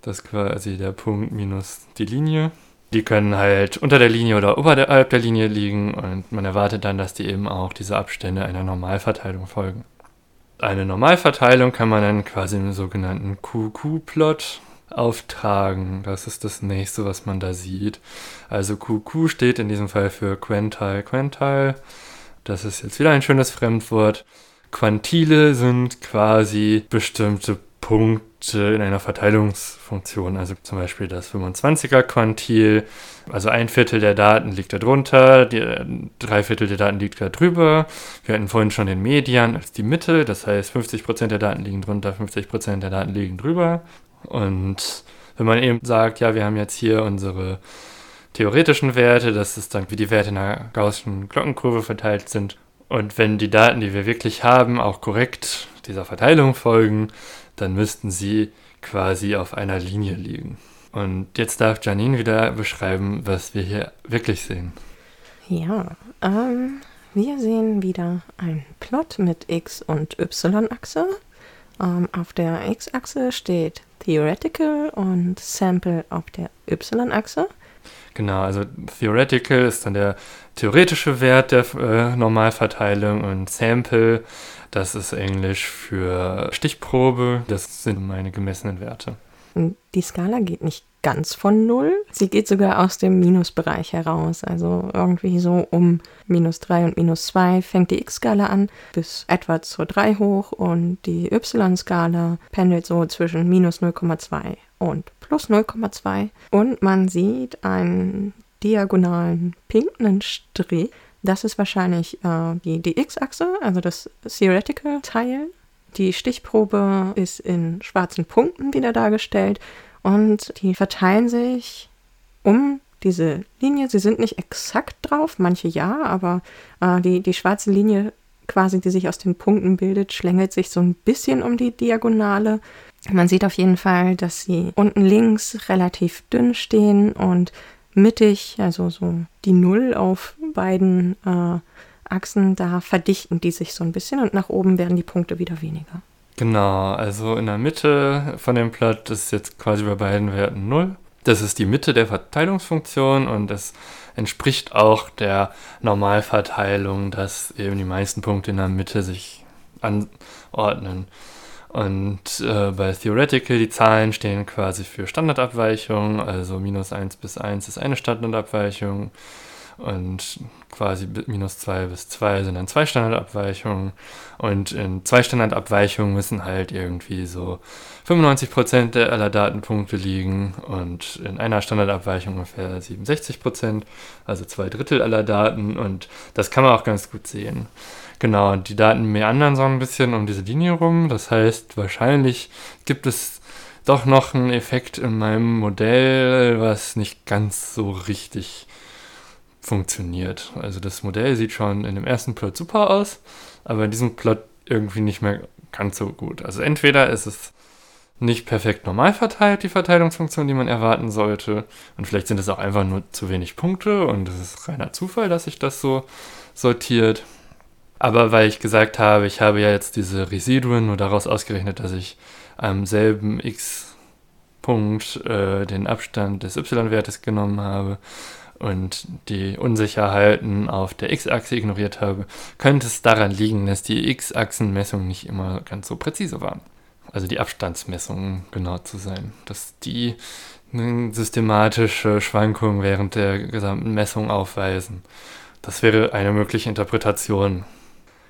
Das ist quasi der Punkt minus die Linie. Die können halt unter der Linie oder oberhalb der Linie liegen und man erwartet dann, dass die eben auch diese Abstände einer Normalverteilung folgen. Eine Normalverteilung kann man dann quasi im sogenannten QQ-Plot auftragen. Das ist das nächste, was man da sieht. Also QQ steht in diesem Fall für Quentile Quentile. Das ist jetzt wieder ein schönes Fremdwort. Quantile sind quasi bestimmte Punkte in einer Verteilungsfunktion. Also zum Beispiel das 25er Quantil. Also ein Viertel der Daten liegt da drunter, die, drei Viertel der Daten liegt da drüber. Wir hatten vorhin schon den Median als die Mitte. Das heißt, 50% der Daten liegen drunter, 50% der Daten liegen drüber. Und wenn man eben sagt, ja, wir haben jetzt hier unsere theoretischen Werte, das ist dann wie die Werte in einer gaußschen Glockenkurve verteilt sind. Und wenn die Daten, die wir wirklich haben, auch korrekt dieser Verteilung folgen, dann müssten sie quasi auf einer Linie liegen. Und jetzt darf Janine wieder beschreiben, was wir hier wirklich sehen. Ja, ähm, wir sehen wieder einen Plot mit X- und Y-Achse. Ähm, auf der X-Achse steht Theoretical und Sample auf der Y-Achse. Genau, also Theoretical ist dann der theoretische Wert der äh, Normalverteilung und Sample, das ist Englisch für Stichprobe, das sind meine gemessenen Werte. Die Skala geht nicht ganz von null. Sie geht sogar aus dem Minusbereich heraus. Also irgendwie so um minus 3 und minus 2 fängt die x-Skala an, bis etwa zur 3 hoch und die y-Skala pendelt so zwischen minus 0,2 und plus 0,2. Und man sieht einen diagonalen pinken Strich. Das ist wahrscheinlich äh, die, die x-Achse, also das Theoretical Teil. Die Stichprobe ist in schwarzen Punkten wieder dargestellt und die verteilen sich um diese Linie. Sie sind nicht exakt drauf, manche ja, aber äh, die, die schwarze Linie quasi, die sich aus den Punkten bildet, schlängelt sich so ein bisschen um die Diagonale. Man sieht auf jeden Fall, dass sie unten links relativ dünn stehen und mittig, also so die Null auf beiden äh, Achsen, da verdichten die sich so ein bisschen und nach oben werden die Punkte wieder weniger. Genau, also in der Mitte von dem Plot ist jetzt quasi bei beiden Werten 0. Das ist die Mitte der Verteilungsfunktion und es entspricht auch der Normalverteilung, dass eben die meisten Punkte in der Mitte sich anordnen. Und äh, bei Theoretical, die Zahlen stehen quasi für Standardabweichung, also minus 1 bis 1 ist eine Standardabweichung und quasi minus 2 bis 2 sind dann zwei Standardabweichungen. Und in zwei Standardabweichungen müssen halt irgendwie so 95% aller Datenpunkte liegen und in einer Standardabweichung ungefähr 67%, also zwei Drittel aller Daten. Und das kann man auch ganz gut sehen. Genau, und die Daten meandern so ein bisschen um diese Linie rum, das heißt wahrscheinlich gibt es doch noch einen Effekt in meinem Modell, was nicht ganz so richtig funktioniert. Also das Modell sieht schon in dem ersten Plot super aus, aber in diesem Plot irgendwie nicht mehr ganz so gut. Also entweder ist es nicht perfekt normal verteilt, die Verteilungsfunktion, die man erwarten sollte. Und vielleicht sind es auch einfach nur zu wenig Punkte und es ist reiner Zufall, dass sich das so sortiert. Aber weil ich gesagt habe, ich habe ja jetzt diese Residuen nur daraus ausgerechnet, dass ich am selben x-Punkt äh, den Abstand des y-Wertes genommen habe und die Unsicherheiten auf der x-Achse ignoriert habe, könnte es daran liegen, dass die x-Achsenmessungen nicht immer ganz so präzise waren. Also die Abstandsmessungen genau zu sein, dass die eine systematische Schwankung während der gesamten Messung aufweisen. Das wäre eine mögliche Interpretation.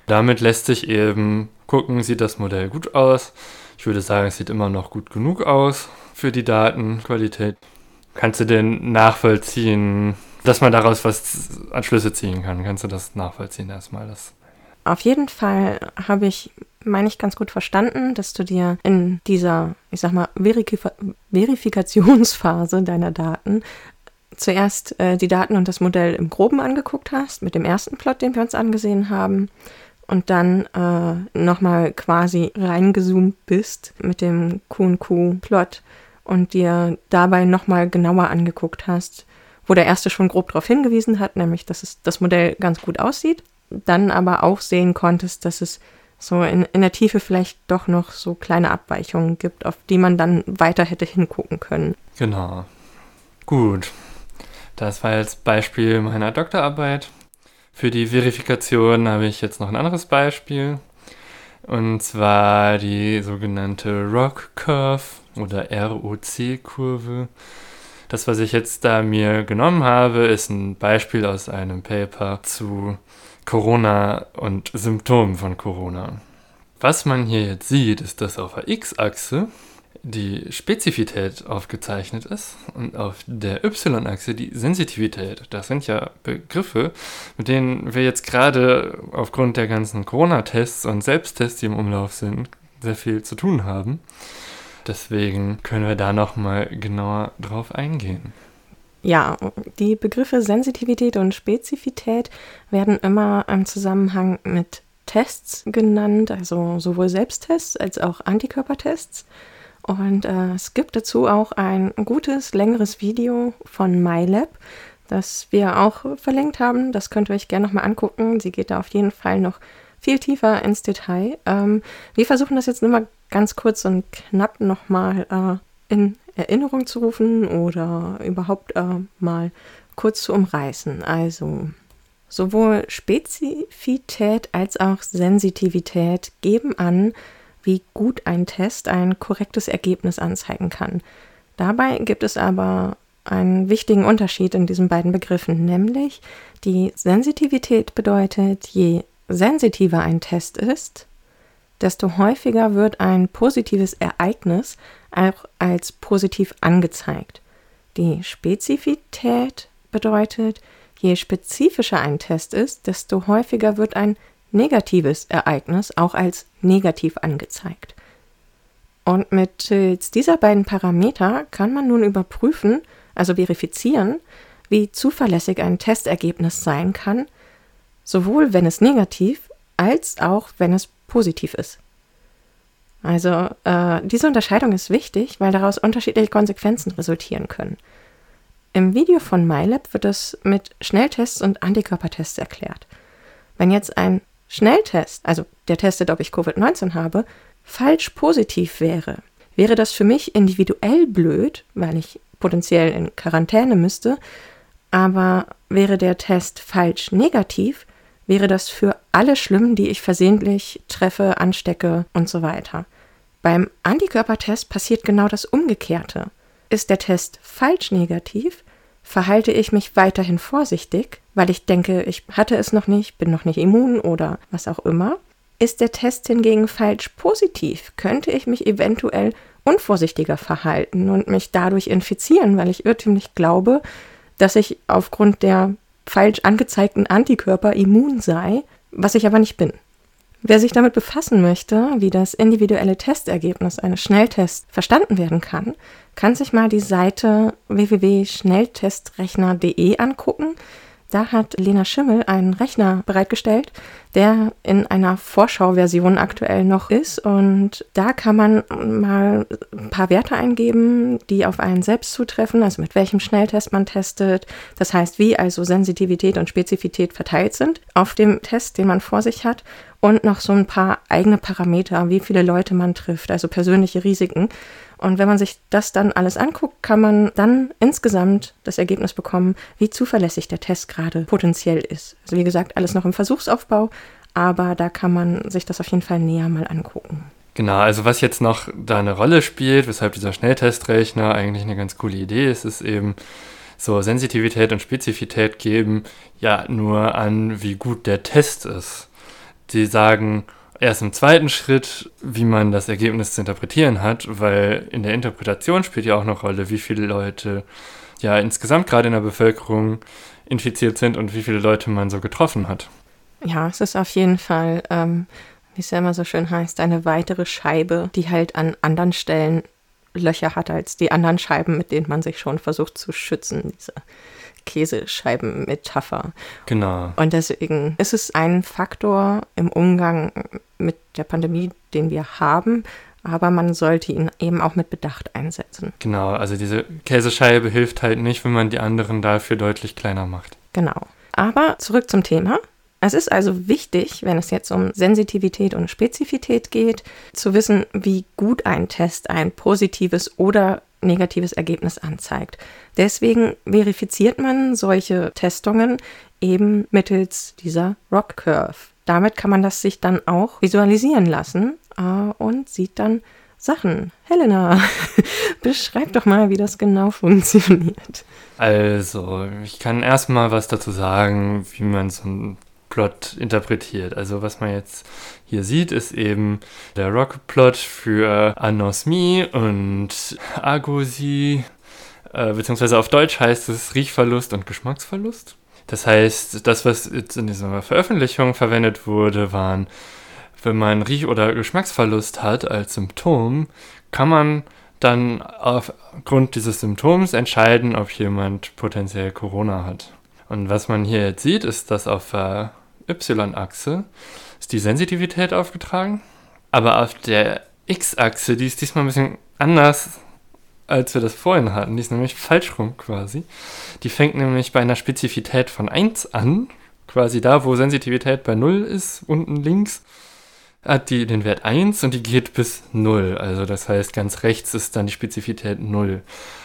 Damit lässt sich eben gucken, sieht das Modell gut aus. Ich würde sagen, es sieht immer noch gut genug aus für die Datenqualität. Kannst du denn nachvollziehen, dass man daraus was an Schlüsse ziehen kann? Kannst du das nachvollziehen erstmal? Das Auf jeden Fall habe ich, meine ich, ganz gut verstanden, dass du dir in dieser, ich sag mal, Verif Verifikationsphase deiner Daten zuerst äh, die Daten und das Modell im Groben angeguckt hast, mit dem ersten Plot, den wir uns angesehen haben, und dann äh, nochmal quasi reingezoomt bist mit dem QQ-Plot und dir dabei nochmal genauer angeguckt hast, wo der erste schon grob darauf hingewiesen hat, nämlich dass es das Modell ganz gut aussieht, dann aber auch sehen konntest, dass es so in, in der Tiefe vielleicht doch noch so kleine Abweichungen gibt, auf die man dann weiter hätte hingucken können. Genau. Gut. Das war jetzt Beispiel meiner Doktorarbeit. Für die Verifikation habe ich jetzt noch ein anderes Beispiel. Und zwar die sogenannte Rock Curve oder ROC-Kurve. Das, was ich jetzt da mir genommen habe, ist ein Beispiel aus einem Paper zu Corona und Symptomen von Corona. Was man hier jetzt sieht, ist, dass auf der X-Achse die Spezifität aufgezeichnet ist und auf der Y-Achse die Sensitivität. Das sind ja Begriffe, mit denen wir jetzt gerade aufgrund der ganzen Corona-Tests und Selbsttests, die im Umlauf sind, sehr viel zu tun haben. Deswegen können wir da nochmal genauer drauf eingehen. Ja, die Begriffe Sensitivität und Spezifität werden immer im Zusammenhang mit Tests genannt, also sowohl Selbsttests als auch Antikörpertests. Und äh, es gibt dazu auch ein gutes, längeres Video von MyLab, das wir auch verlinkt haben. Das könnt ihr euch gerne nochmal angucken. Sie geht da auf jeden Fall noch viel tiefer ins Detail. Ähm, wir versuchen das jetzt nur mal ganz kurz und knapp nochmal äh, in Erinnerung zu rufen oder überhaupt äh, mal kurz zu umreißen. Also sowohl Spezifität als auch Sensitivität geben an, wie gut ein Test ein korrektes Ergebnis anzeigen kann. Dabei gibt es aber einen wichtigen Unterschied in diesen beiden Begriffen, nämlich die Sensitivität bedeutet, je sensitiver ein Test ist, desto häufiger wird ein positives Ereignis auch als positiv angezeigt. Die Spezifität bedeutet, je spezifischer ein Test ist, desto häufiger wird ein negatives Ereignis auch als negativ angezeigt. Und mittels dieser beiden Parameter kann man nun überprüfen, also verifizieren, wie zuverlässig ein Testergebnis sein kann, sowohl wenn es negativ als auch wenn es positiv ist. Also äh, diese Unterscheidung ist wichtig, weil daraus unterschiedliche Konsequenzen resultieren können. Im Video von MyLab wird es mit Schnelltests und Antikörpertests erklärt. Wenn jetzt ein Schnelltest, also der testet, ob ich Covid-19 habe, falsch positiv wäre, wäre das für mich individuell blöd, weil ich potenziell in Quarantäne müsste, aber wäre der Test falsch negativ, wäre das für alle schlimm, die ich versehentlich treffe, anstecke und so weiter. Beim Antikörpertest passiert genau das Umgekehrte. Ist der Test falsch negativ, verhalte ich mich weiterhin vorsichtig, weil ich denke, ich hatte es noch nicht, bin noch nicht immun oder was auch immer. Ist der Test hingegen falsch positiv, könnte ich mich eventuell unvorsichtiger verhalten und mich dadurch infizieren, weil ich irrtümlich glaube, dass ich aufgrund der falsch angezeigten Antikörper immun sei, was ich aber nicht bin. Wer sich damit befassen möchte, wie das individuelle Testergebnis eines Schnelltests verstanden werden kann, kann sich mal die Seite www.schnelltestrechner.de angucken. Da hat Lena Schimmel einen Rechner bereitgestellt, der in einer Vorschauversion aktuell noch ist. Und da kann man mal ein paar Werte eingeben, die auf einen selbst zutreffen, also mit welchem Schnelltest man testet. Das heißt, wie also Sensitivität und Spezifität verteilt sind auf dem Test, den man vor sich hat. Und noch so ein paar eigene Parameter, wie viele Leute man trifft, also persönliche Risiken. Und wenn man sich das dann alles anguckt, kann man dann insgesamt das Ergebnis bekommen, wie zuverlässig der Test gerade potenziell ist. Also wie gesagt, alles noch im Versuchsaufbau, aber da kann man sich das auf jeden Fall näher mal angucken. Genau, also was jetzt noch da eine Rolle spielt, weshalb dieser Schnelltestrechner eigentlich eine ganz coole Idee ist, ist eben so Sensitivität und Spezifität geben ja nur an, wie gut der Test ist. Die sagen, erst im zweiten Schritt, wie man das Ergebnis zu interpretieren hat, weil in der Interpretation spielt ja auch noch Rolle, wie viele Leute ja insgesamt gerade in der Bevölkerung infiziert sind und wie viele Leute man so getroffen hat. Ja, es ist auf jeden Fall, ähm, wie es ja immer so schön heißt, eine weitere Scheibe, die halt an anderen Stellen Löcher hat als die anderen Scheiben, mit denen man sich schon versucht zu schützen. Diese Käsescheiben-Metapher. Genau. Und deswegen ist es ein Faktor im Umgang mit der Pandemie, den wir haben, aber man sollte ihn eben auch mit Bedacht einsetzen. Genau, also diese Käsescheibe hilft halt nicht, wenn man die anderen dafür deutlich kleiner macht. Genau. Aber zurück zum Thema. Es ist also wichtig, wenn es jetzt um Sensitivität und Spezifität geht, zu wissen, wie gut ein Test ein positives oder negatives Ergebnis anzeigt. Deswegen verifiziert man solche Testungen eben mittels dieser Rock Curve. Damit kann man das sich dann auch visualisieren lassen äh, und sieht dann Sachen. Helena, beschreib doch mal, wie das genau funktioniert. Also, ich kann erstmal was dazu sagen, wie man so einen Plot interpretiert. Also, was man jetzt hier sieht, ist eben der Rock-Plot für Anosmie und Agosie, äh, beziehungsweise auf Deutsch heißt es Riechverlust und Geschmacksverlust. Das heißt, das, was jetzt in dieser Veröffentlichung verwendet wurde, waren wenn man Riech- oder Geschmacksverlust hat als Symptom, kann man dann aufgrund dieses Symptoms entscheiden, ob jemand potenziell Corona hat. Und was man hier jetzt sieht, ist, dass auf der Y-Achse ist die Sensitivität aufgetragen, aber auf der X-Achse, die ist diesmal ein bisschen anders, als wir das vorhin hatten. Die ist nämlich falsch rum quasi. Die fängt nämlich bei einer Spezifität von 1 an, quasi da, wo Sensitivität bei 0 ist, unten links hat die den Wert 1 und die geht bis 0. Also das heißt, ganz rechts ist dann die Spezifität 0.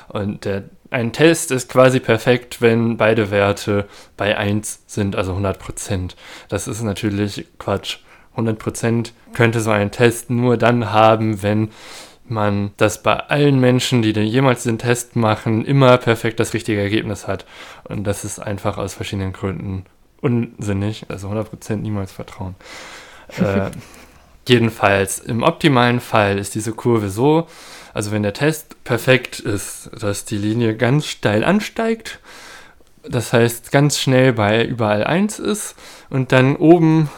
Und der, ein Test ist quasi perfekt, wenn beide Werte bei 1 sind, also 100%. Das ist natürlich Quatsch. 100% könnte so ein Test nur dann haben, wenn man das bei allen Menschen, die jemals den Test machen, immer perfekt das richtige Ergebnis hat. Und das ist einfach aus verschiedenen Gründen unsinnig. Also 100% niemals vertrauen. äh, Jedenfalls, im optimalen Fall ist diese Kurve so, also wenn der Test perfekt ist, dass die Linie ganz steil ansteigt, das heißt ganz schnell bei überall 1 ist und dann oben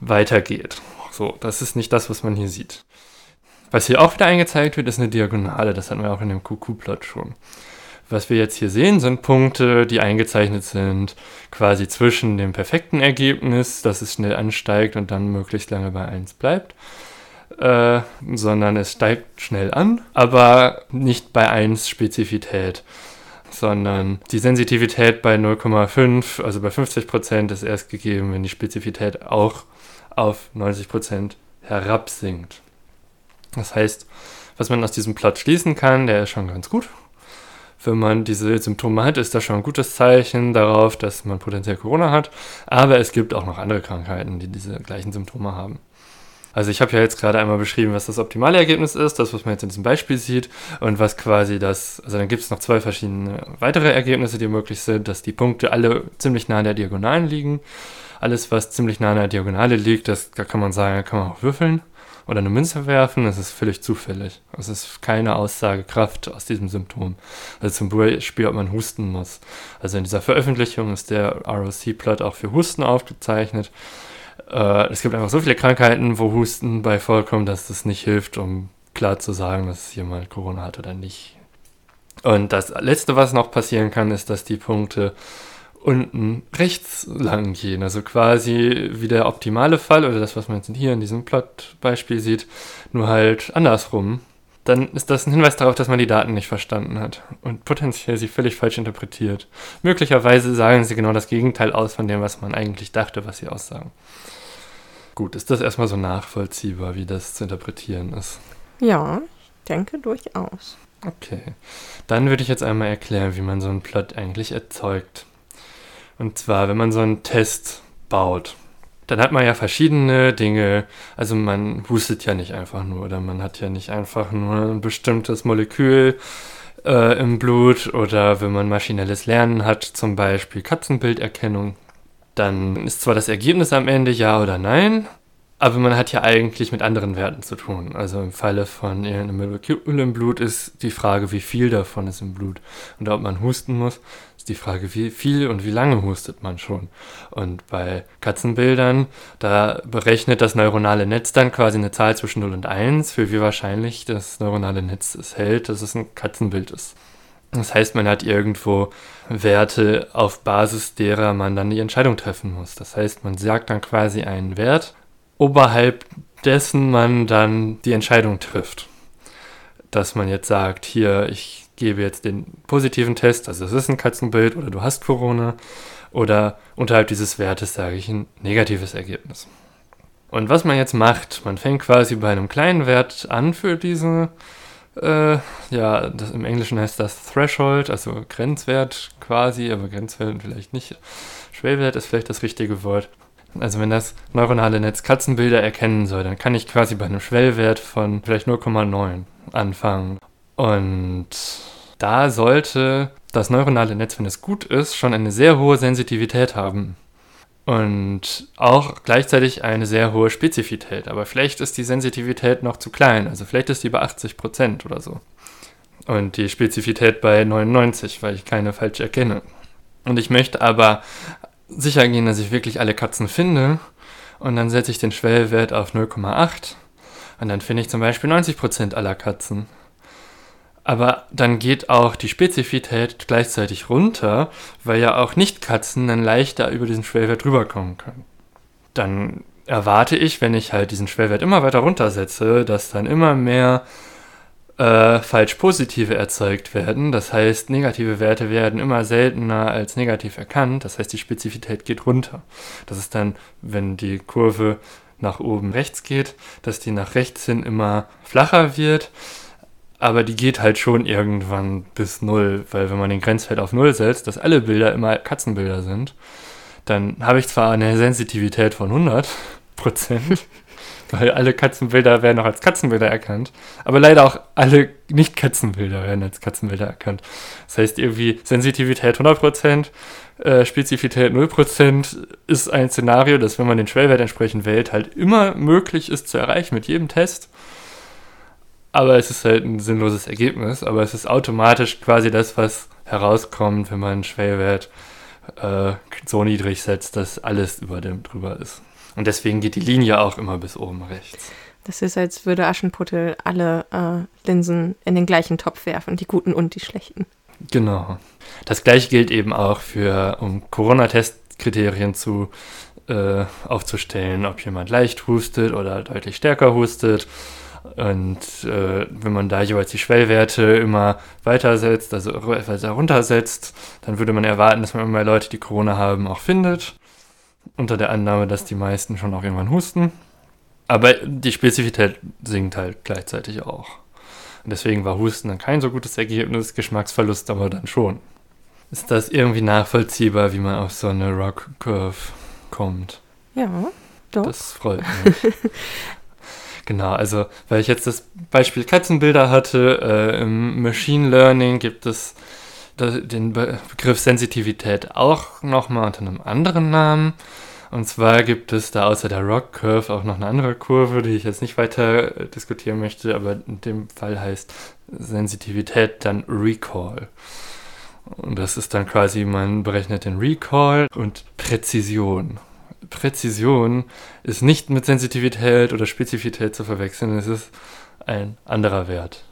weitergeht. So, das ist nicht das, was man hier sieht. Was hier auch wieder eingezeigt wird, ist eine Diagonale, das hatten wir auch in dem QQ-Plot schon. Was wir jetzt hier sehen, sind Punkte, die eingezeichnet sind, quasi zwischen dem perfekten Ergebnis, dass es schnell ansteigt und dann möglichst lange bei 1 bleibt, äh, sondern es steigt schnell an, aber nicht bei 1 Spezifität, sondern die Sensitivität bei 0,5, also bei 50% ist erst gegeben, wenn die Spezifität auch auf 90% herabsinkt. Das heißt, was man aus diesem Plot schließen kann, der ist schon ganz gut wenn man diese Symptome hat, ist das schon ein gutes Zeichen darauf, dass man potenziell Corona hat. Aber es gibt auch noch andere Krankheiten, die diese gleichen Symptome haben. Also ich habe ja jetzt gerade einmal beschrieben, was das optimale Ergebnis ist, das, was man jetzt in diesem Beispiel sieht und was quasi das, also dann gibt es noch zwei verschiedene weitere Ergebnisse, die möglich sind, dass die Punkte alle ziemlich nah an der Diagonalen liegen. Alles, was ziemlich nah an der Diagonale liegt, das da kann man sagen, kann man auch würfeln oder eine Münze werfen, das ist völlig zufällig. Es ist keine Aussagekraft aus diesem Symptom. Also zum Beispiel, ob man husten muss. Also in dieser Veröffentlichung ist der ROC-Plot auch für Husten aufgezeichnet. Äh, es gibt einfach so viele Krankheiten, wo Husten bei vorkommt, dass das nicht hilft, um klar zu sagen, dass jemand Corona hat oder nicht. Und das Letzte, was noch passieren kann, ist, dass die Punkte unten rechts lang gehen. Also quasi wie der optimale Fall oder das, was man jetzt hier in diesem Plot-Beispiel sieht, nur halt andersrum. Dann ist das ein Hinweis darauf, dass man die Daten nicht verstanden hat und potenziell sie völlig falsch interpretiert. Möglicherweise sagen sie genau das Gegenteil aus von dem, was man eigentlich dachte, was sie aussagen. Gut, ist das erstmal so nachvollziehbar, wie das zu interpretieren ist? Ja, ich denke durchaus. Okay, dann würde ich jetzt einmal erklären, wie man so einen Plot eigentlich erzeugt. Und zwar, wenn man so einen Test baut, dann hat man ja verschiedene Dinge. Also man hustet ja nicht einfach nur oder man hat ja nicht einfach nur ein bestimmtes Molekül äh, im Blut oder wenn man maschinelles Lernen hat, zum Beispiel Katzenbilderkennung, dann ist zwar das Ergebnis am Ende ja oder nein, aber man hat ja eigentlich mit anderen Werten zu tun. Also im Falle von irgendeinem Molekül im Blut ist die Frage, wie viel davon ist im Blut. Und ob man husten muss, ist die Frage, wie viel und wie lange hustet man schon. Und bei Katzenbildern, da berechnet das neuronale Netz dann quasi eine Zahl zwischen 0 und 1, für wie wahrscheinlich das neuronale Netz es hält, dass es ein Katzenbild ist. Das heißt, man hat irgendwo Werte, auf Basis derer man dann die Entscheidung treffen muss. Das heißt, man sagt dann quasi einen Wert oberhalb dessen man dann die Entscheidung trifft. Dass man jetzt sagt, hier, ich gebe jetzt den positiven Test, also es ist ein Katzenbild oder du hast Corona, oder unterhalb dieses Wertes sage ich ein negatives Ergebnis. Und was man jetzt macht, man fängt quasi bei einem kleinen Wert an für diese Äh, ja, das, im Englischen heißt das Threshold, also Grenzwert quasi, aber Grenzwert vielleicht nicht. Schwellwert ist vielleicht das richtige Wort. Also wenn das neuronale Netz Katzenbilder erkennen soll, dann kann ich quasi bei einem Schwellwert von vielleicht 0,9 anfangen. Und da sollte das neuronale Netz, wenn es gut ist, schon eine sehr hohe Sensitivität haben. Und auch gleichzeitig eine sehr hohe Spezifität. Aber vielleicht ist die Sensitivität noch zu klein. Also vielleicht ist die bei 80 Prozent oder so. Und die Spezifität bei 99, weil ich keine falsch erkenne. Und ich möchte aber sicher gehen, dass ich wirklich alle Katzen finde. Und dann setze ich den Schwellwert auf 0,8. Und dann finde ich zum Beispiel 90 Prozent aller Katzen. Aber dann geht auch die Spezifität gleichzeitig runter, weil ja auch Nicht-Katzen dann leichter über diesen Schwellwert rüberkommen können. Dann erwarte ich, wenn ich halt diesen Schwellwert immer weiter runtersetze, dass dann immer mehr äh, falsch positive erzeugt werden. Das heißt, negative Werte werden immer seltener als negativ erkannt. Das heißt, die Spezifität geht runter. Das ist dann, wenn die Kurve nach oben rechts geht, dass die nach rechts hin immer flacher wird aber die geht halt schon irgendwann bis null, weil wenn man den Grenzwert auf null setzt, dass alle Bilder immer Katzenbilder sind, dann habe ich zwar eine Sensitivität von 100 Prozent, weil alle Katzenbilder werden auch als Katzenbilder erkannt, aber leider auch alle Nicht-Katzenbilder werden als Katzenbilder erkannt. Das heißt irgendwie Sensitivität 100 Prozent, äh, Spezifität 0 Prozent ist ein Szenario, das, wenn man den Schwellwert entsprechend wählt, halt immer möglich ist zu erreichen mit jedem Test aber es ist halt ein sinnloses Ergebnis. Aber es ist automatisch quasi das, was herauskommt, wenn man einen Schwellwert äh, so niedrig setzt, dass alles über dem drüber ist. Und deswegen geht die Linie auch immer bis oben rechts. Das ist, als würde Aschenputtel alle äh, Linsen in den gleichen Topf werfen, die guten und die schlechten. Genau. Das gleiche gilt eben auch für, um Corona-Testkriterien zu äh, aufzustellen, ob jemand leicht hustet oder deutlich stärker hustet und äh, wenn man da jeweils die Schwellwerte immer weitersetzt, also weiter runtersetzt, dann würde man erwarten, dass man immer mehr Leute, die Corona haben, auch findet. Unter der Annahme, dass die meisten schon auch irgendwann husten. Aber die Spezifität sinkt halt gleichzeitig auch. Und deswegen war Husten dann kein so gutes Ergebnis, Geschmacksverlust aber dann schon. Ist das irgendwie nachvollziehbar, wie man auf so eine Rock Curve kommt? Ja, doch. Das freut mich. Genau, also weil ich jetzt das Beispiel Katzenbilder hatte, äh, im Machine Learning gibt es den Begriff Sensitivität auch nochmal unter einem anderen Namen. Und zwar gibt es da außer der Rock Curve auch noch eine andere Kurve, die ich jetzt nicht weiter diskutieren möchte, aber in dem Fall heißt Sensitivität dann Recall. Und das ist dann quasi, man berechnet den Recall und Präzision. Präzision ist nicht mit Sensitivität oder Spezifität zu verwechseln, es ist ein anderer Wert.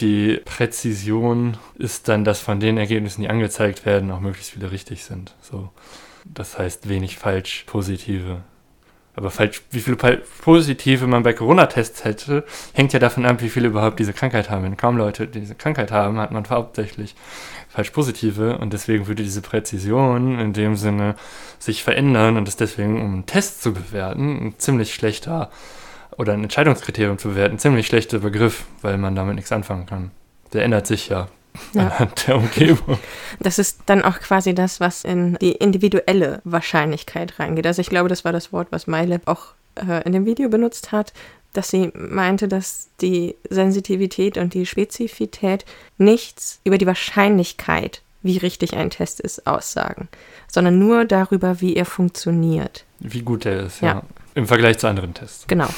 Die Präzision ist dann, dass von den Ergebnissen, die angezeigt werden, auch möglichst viele richtig sind. So. Das heißt wenig falsch positive. Aber falsch, wie viele positive man bei Corona-Tests hätte, hängt ja davon ab, wie viele überhaupt diese Krankheit haben. Wenn kaum Leute diese Krankheit haben, hat man hauptsächlich falsch positive und deswegen würde diese Präzision in dem Sinne sich verändern und ist deswegen, um einen Test zu bewerten, ein ziemlich schlechter oder ein Entscheidungskriterium zu bewerten, ein ziemlich schlechter Begriff, weil man damit nichts anfangen kann. Der ändert sich ja. Ja. Anhand der Umgebung. Das ist dann auch quasi das, was in die individuelle Wahrscheinlichkeit reingeht. Also ich glaube, das war das Wort, was MyLab auch äh, in dem Video benutzt hat dass sie meinte, dass die Sensitivität und die Spezifität nichts über die Wahrscheinlichkeit, wie richtig ein Test ist, aussagen, sondern nur darüber, wie er funktioniert. Wie gut er ist, ja. ja. Im Vergleich zu anderen Tests. Genau.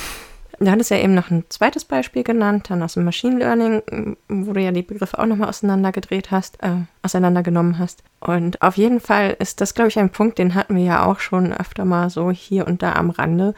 Da hat es ja eben noch ein zweites Beispiel genannt, dann aus dem Machine Learning, wo du ja die Begriffe auch nochmal auseinandergedreht hast, äh, auseinandergenommen hast. Und auf jeden Fall ist das, glaube ich, ein Punkt, den hatten wir ja auch schon öfter mal so hier und da am Rande,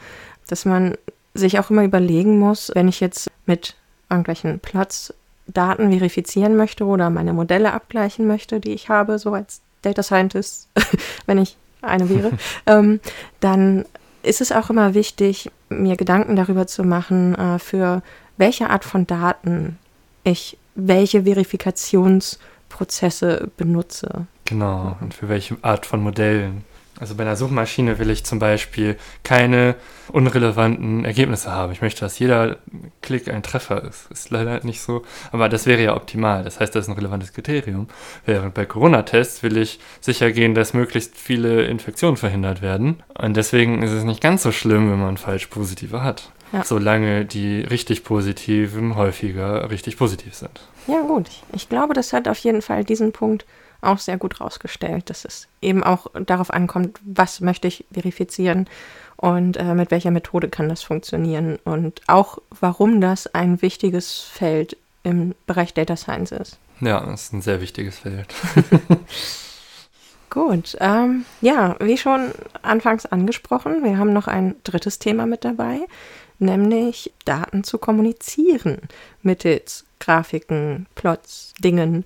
dass man sich auch immer überlegen muss, wenn ich jetzt mit irgendwelchen Platzdaten verifizieren möchte oder meine Modelle abgleichen möchte, die ich habe, so als Data Scientist, wenn ich eine wäre, ähm, dann ist es auch immer wichtig, mir Gedanken darüber zu machen, äh, für welche Art von Daten ich welche Verifikationsprozesse benutze. Genau, und für welche Art von Modellen. Also bei einer Suchmaschine will ich zum Beispiel keine unrelevanten Ergebnisse haben. Ich möchte, dass jeder Klick ein Treffer ist. Ist leider nicht so, aber das wäre ja optimal. Das heißt, das ist ein relevantes Kriterium. Während bei Corona-Tests will ich sicher gehen, dass möglichst viele Infektionen verhindert werden. Und deswegen ist es nicht ganz so schlimm, wenn man falsch positive hat. Ja. Solange die richtig positiven häufiger richtig positiv sind. Ja, gut. Ich glaube, das hat auf jeden Fall diesen Punkt auch sehr gut rausgestellt, dass es eben auch darauf ankommt, was möchte ich verifizieren und äh, mit welcher Methode kann das funktionieren und auch warum das ein wichtiges Feld im Bereich Data Science ist. Ja, das ist ein sehr wichtiges Feld. Gut, ähm, ja, wie schon anfangs angesprochen, wir haben noch ein drittes Thema mit dabei, nämlich Daten zu kommunizieren mittels Grafiken, Plots, Dingen,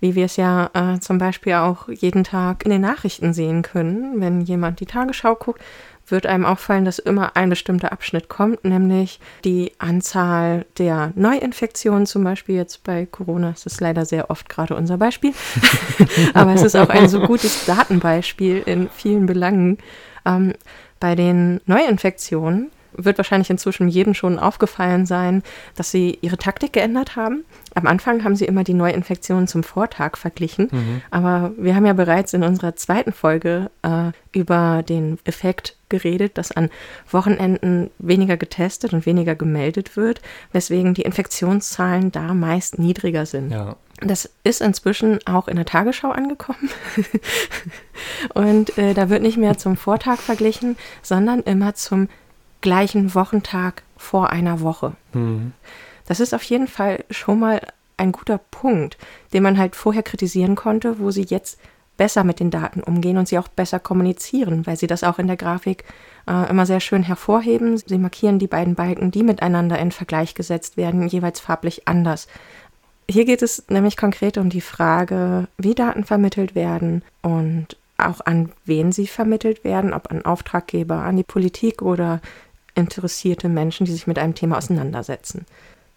wie wir es ja äh, zum Beispiel auch jeden Tag in den Nachrichten sehen können. Wenn jemand die Tagesschau guckt, wird einem auffallen, dass immer ein bestimmter Abschnitt kommt, nämlich die Anzahl der Neuinfektionen, zum Beispiel jetzt bei Corona. Das ist leider sehr oft gerade unser Beispiel, aber es ist auch ein so gutes Datenbeispiel in vielen Belangen. Ähm, bei den Neuinfektionen wird wahrscheinlich inzwischen jedem schon aufgefallen sein, dass sie ihre Taktik geändert haben. Am Anfang haben sie immer die Neuinfektionen zum Vortag verglichen, mhm. aber wir haben ja bereits in unserer zweiten Folge äh, über den Effekt geredet, dass an Wochenenden weniger getestet und weniger gemeldet wird, weswegen die Infektionszahlen da meist niedriger sind. Ja. Das ist inzwischen auch in der Tagesschau angekommen. und äh, da wird nicht mehr zum Vortag verglichen, sondern immer zum gleichen Wochentag vor einer Woche. Mhm. Das ist auf jeden Fall schon mal ein guter Punkt, den man halt vorher kritisieren konnte, wo sie jetzt besser mit den Daten umgehen und sie auch besser kommunizieren, weil sie das auch in der Grafik äh, immer sehr schön hervorheben. Sie markieren die beiden Balken, die miteinander in Vergleich gesetzt werden, jeweils farblich anders. Hier geht es nämlich konkret um die Frage, wie Daten vermittelt werden und auch an wen sie vermittelt werden, ob an Auftraggeber, an die Politik oder interessierte Menschen, die sich mit einem Thema auseinandersetzen.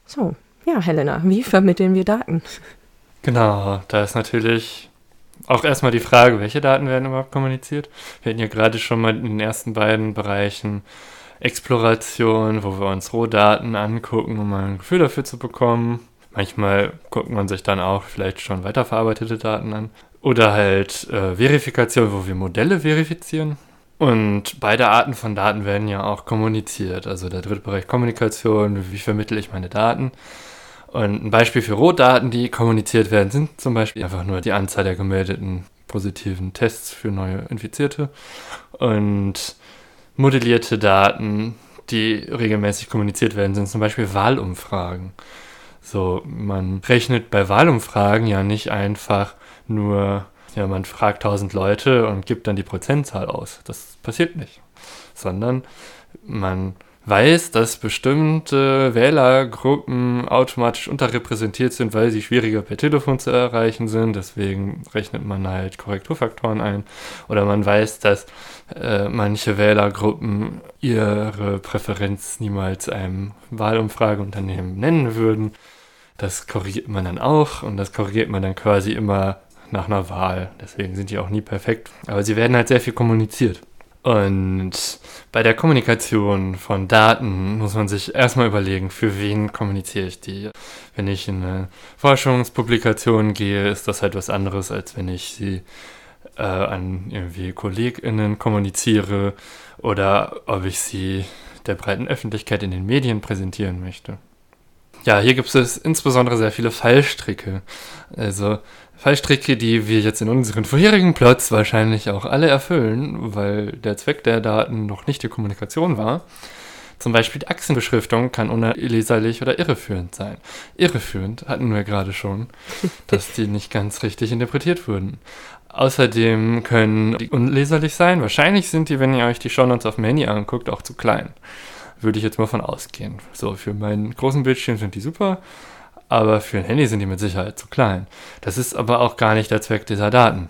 So, ja, Helena, wie vermitteln wir Daten? Genau, da ist natürlich auch erstmal die Frage, welche Daten werden überhaupt kommuniziert. Wir hatten ja gerade schon mal in den ersten beiden Bereichen Exploration, wo wir uns Rohdaten angucken, um mal ein Gefühl dafür zu bekommen. Manchmal guckt man sich dann auch vielleicht schon weiterverarbeitete Daten an. Oder halt äh, Verifikation, wo wir Modelle verifizieren. Und beide Arten von Daten werden ja auch kommuniziert. Also der dritte Bereich Kommunikation, wie vermittle ich meine Daten. Und ein Beispiel für Rohdaten, die kommuniziert werden, sind zum Beispiel einfach nur die Anzahl der gemeldeten positiven Tests für neue Infizierte. Und modellierte Daten, die regelmäßig kommuniziert werden, sind zum Beispiel Wahlumfragen. So, man rechnet bei Wahlumfragen ja nicht einfach nur ja, man fragt 1000 Leute und gibt dann die Prozentzahl aus. Das passiert nicht. Sondern man weiß, dass bestimmte Wählergruppen automatisch unterrepräsentiert sind, weil sie schwieriger per Telefon zu erreichen sind. Deswegen rechnet man halt Korrekturfaktoren ein. Oder man weiß, dass äh, manche Wählergruppen ihre Präferenz niemals einem Wahlumfrageunternehmen nennen würden. Das korrigiert man dann auch und das korrigiert man dann quasi immer nach einer Wahl. Deswegen sind die auch nie perfekt. Aber sie werden halt sehr viel kommuniziert. Und bei der Kommunikation von Daten muss man sich erstmal überlegen, für wen kommuniziere ich die. Wenn ich in eine Forschungspublikation gehe, ist das halt was anderes, als wenn ich sie äh, an irgendwie KollegInnen kommuniziere oder ob ich sie der breiten Öffentlichkeit in den Medien präsentieren möchte. Ja, hier gibt es insbesondere sehr viele Fallstricke. Also Fallstricke, die wir jetzt in unseren vorherigen Plots wahrscheinlich auch alle erfüllen, weil der Zweck der Daten noch nicht die Kommunikation war. Zum Beispiel die Achsenbeschriftung kann unleserlich oder irreführend sein. Irreführend hatten wir gerade schon, dass die nicht ganz richtig interpretiert wurden. Außerdem können die unleserlich sein. Wahrscheinlich sind die, wenn ihr euch die Shownotes auf dem Handy anguckt, auch zu klein. Würde ich jetzt mal von ausgehen. So, für meinen großen Bildschirm sind die super aber für ein Handy sind die mit Sicherheit zu klein. Das ist aber auch gar nicht der Zweck dieser Daten.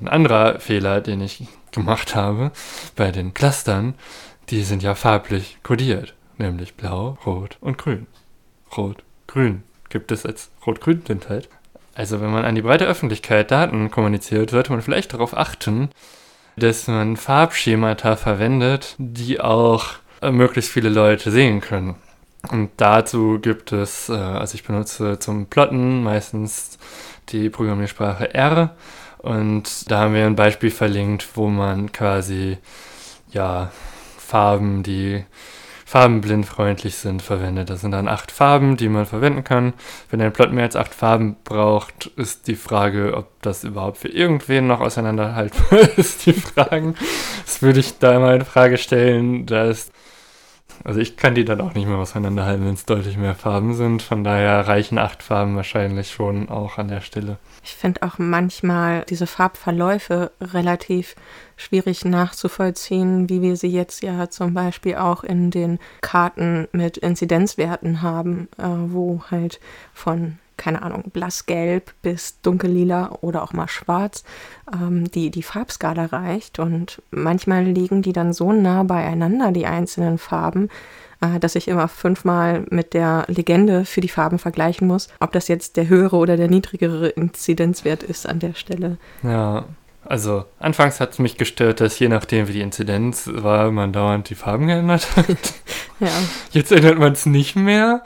Ein anderer Fehler, den ich gemacht habe bei den Clustern, die sind ja farblich kodiert, nämlich blau, rot und grün. Rot, grün gibt es als Rot-Grün-Blindheit. Also wenn man an die breite Öffentlichkeit Daten kommuniziert, sollte man vielleicht darauf achten, dass man Farbschemata verwendet, die auch äh, möglichst viele Leute sehen können. Und dazu gibt es, äh, also ich benutze zum Plotten meistens die Programmiersprache R. Und da haben wir ein Beispiel verlinkt, wo man quasi ja Farben, die farbenblindfreundlich sind, verwendet. Das sind dann acht Farben, die man verwenden kann. Wenn ein Plot mehr als acht Farben braucht, ist die Frage, ob das überhaupt für irgendwen noch auseinanderhaltbar ist, die Fragen. Das würde ich da mal in Frage stellen. Da ist also ich kann die dann auch nicht mehr auseinanderhalten, wenn es deutlich mehr Farben sind. Von daher reichen acht Farben wahrscheinlich schon auch an der Stelle. Ich finde auch manchmal diese Farbverläufe relativ schwierig nachzuvollziehen, wie wir sie jetzt ja zum Beispiel auch in den Karten mit Inzidenzwerten haben, äh, wo halt von keine Ahnung, blassgelb bis dunkellila oder auch mal schwarz, ähm, die, die Farbskala reicht. Und manchmal liegen die dann so nah beieinander, die einzelnen Farben, äh, dass ich immer fünfmal mit der Legende für die Farben vergleichen muss, ob das jetzt der höhere oder der niedrigere Inzidenzwert ist an der Stelle. Ja. Also, anfangs hat es mich gestört, dass je nachdem, wie die Inzidenz war, man dauernd die Farben geändert hat. ja. Jetzt ändert man es nicht mehr.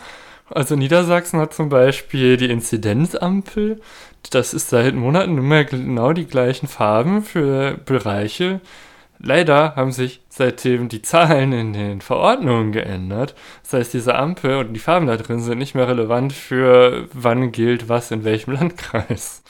Also Niedersachsen hat zum Beispiel die Inzidenzampel. Das ist seit Monaten immer genau die gleichen Farben für Bereiche. Leider haben sich seitdem die Zahlen in den Verordnungen geändert. Das heißt, diese Ampel und die Farben da drin sind nicht mehr relevant für wann gilt was in welchem Landkreis.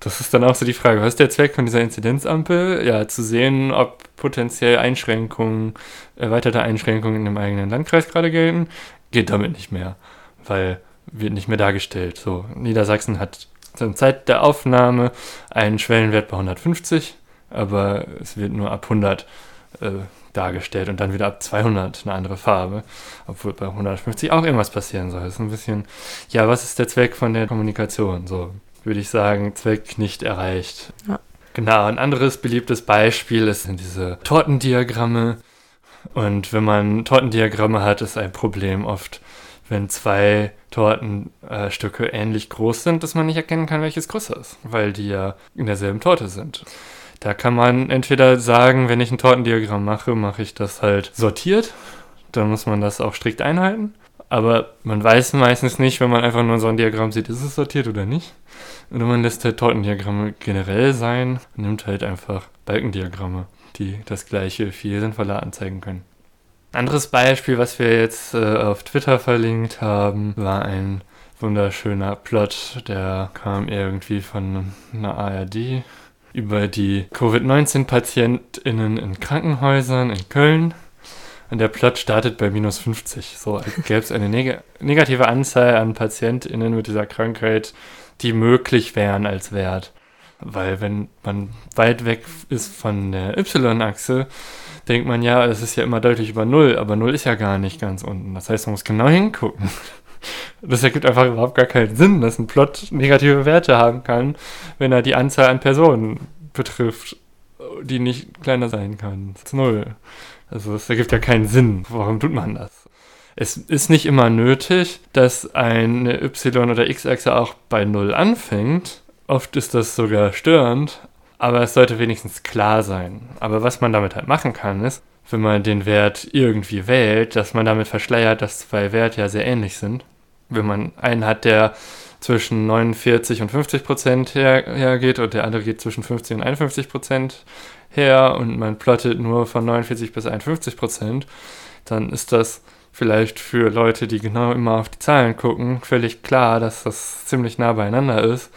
Das ist dann auch so die Frage, was ist der Zweck von dieser Inzidenzampel? Ja, zu sehen, ob potenziell Einschränkungen, erweiterte Einschränkungen in dem eigenen Landkreis gerade gelten, geht damit nicht mehr weil wird nicht mehr dargestellt. So, Niedersachsen hat zur Zeit der Aufnahme einen Schwellenwert bei 150, aber es wird nur ab 100 äh, dargestellt und dann wieder ab 200 eine andere Farbe, obwohl bei 150 auch irgendwas passieren soll. Das ist ein bisschen, ja, was ist der Zweck von der Kommunikation? So würde ich sagen, Zweck nicht erreicht. Ja. Genau, ein anderes beliebtes Beispiel sind diese Tortendiagramme. Und wenn man Tortendiagramme hat, ist ein Problem oft, wenn zwei Tortenstücke äh, ähnlich groß sind, dass man nicht erkennen kann, welches größer ist, weil die ja in derselben Torte sind. Da kann man entweder sagen, wenn ich ein Tortendiagramm mache, mache ich das halt sortiert. Dann muss man das auch strikt einhalten. Aber man weiß meistens nicht, wenn man einfach nur so ein Diagramm sieht, ist es sortiert oder nicht. Oder man lässt halt Tortendiagramme generell sein und nimmt halt einfach Balkendiagramme, die das gleiche viel sinnvoller anzeigen können. Anderes Beispiel, was wir jetzt äh, auf Twitter verlinkt haben, war ein wunderschöner Plot, der kam irgendwie von einer ARD über die Covid-19-PatientInnen in Krankenhäusern in Köln. Und der Plot startet bei minus 50. So als gäbe es eine neg negative Anzahl an PatientInnen mit dieser Krankheit, die möglich wären als Wert. Weil wenn man weit weg ist von der Y-Achse, denkt man ja, es ist ja immer deutlich über Null, aber Null ist ja gar nicht ganz unten. Das heißt, man muss genau hingucken. Das ergibt einfach überhaupt gar keinen Sinn, dass ein Plot negative Werte haben kann, wenn er die Anzahl an Personen betrifft, die nicht kleiner sein kann. Das ist Null. Also das ergibt ja keinen Sinn. Warum tut man das? Es ist nicht immer nötig, dass eine Y- oder X-Achse auch bei Null anfängt. Oft ist das sogar störend, aber es sollte wenigstens klar sein. Aber was man damit halt machen kann, ist, wenn man den Wert irgendwie wählt, dass man damit verschleiert, dass zwei Werte ja sehr ähnlich sind. Wenn man einen hat, der zwischen 49 und 50 Prozent her, hergeht und der andere geht zwischen 50 und 51 Prozent her und man plottet nur von 49 bis 51 Prozent, dann ist das vielleicht für Leute, die genau immer auf die Zahlen gucken, völlig klar, dass das ziemlich nah beieinander ist.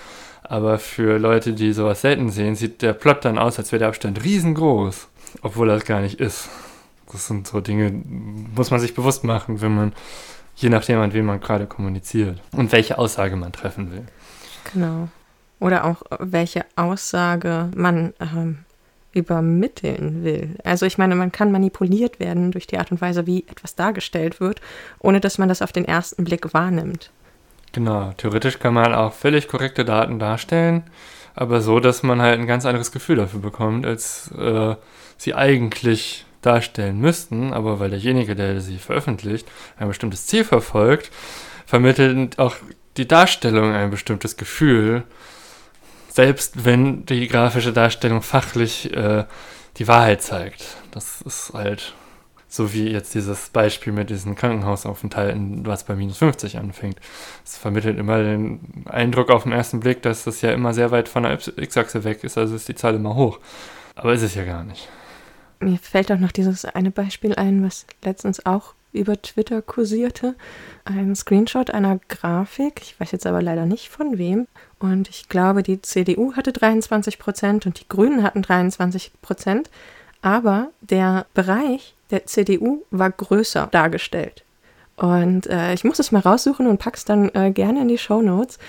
Aber für Leute, die sowas selten sehen, sieht der Plot dann aus, als wäre der Abstand riesengroß, obwohl das gar nicht ist. Das sind so Dinge, muss man sich bewusst machen, wenn man, je nachdem, an wen man gerade kommuniziert und welche Aussage man treffen will. Genau. Oder auch, welche Aussage man ähm, übermitteln will. Also ich meine, man kann manipuliert werden durch die Art und Weise, wie etwas dargestellt wird, ohne dass man das auf den ersten Blick wahrnimmt. Genau, theoretisch kann man auch völlig korrekte Daten darstellen, aber so, dass man halt ein ganz anderes Gefühl dafür bekommt, als äh, sie eigentlich darstellen müssten. Aber weil derjenige, der sie veröffentlicht, ein bestimmtes Ziel verfolgt, vermittelt auch die Darstellung ein bestimmtes Gefühl, selbst wenn die grafische Darstellung fachlich äh, die Wahrheit zeigt. Das ist halt so wie jetzt dieses Beispiel mit diesen Krankenhausaufenthalten, was bei minus 50 anfängt. Es vermittelt immer den Eindruck auf den ersten Blick, dass das ja immer sehr weit von der X-Achse weg ist, also ist die Zahl immer hoch. Aber ist es ja gar nicht. Mir fällt auch noch dieses eine Beispiel ein, was letztens auch über Twitter kursierte. Ein Screenshot einer Grafik, ich weiß jetzt aber leider nicht von wem. Und ich glaube, die CDU hatte 23 Prozent und die Grünen hatten 23 Prozent. Aber der Bereich der CDU war größer dargestellt. Und äh, ich muss es mal raussuchen und pack's dann äh, gerne in die Show Notes.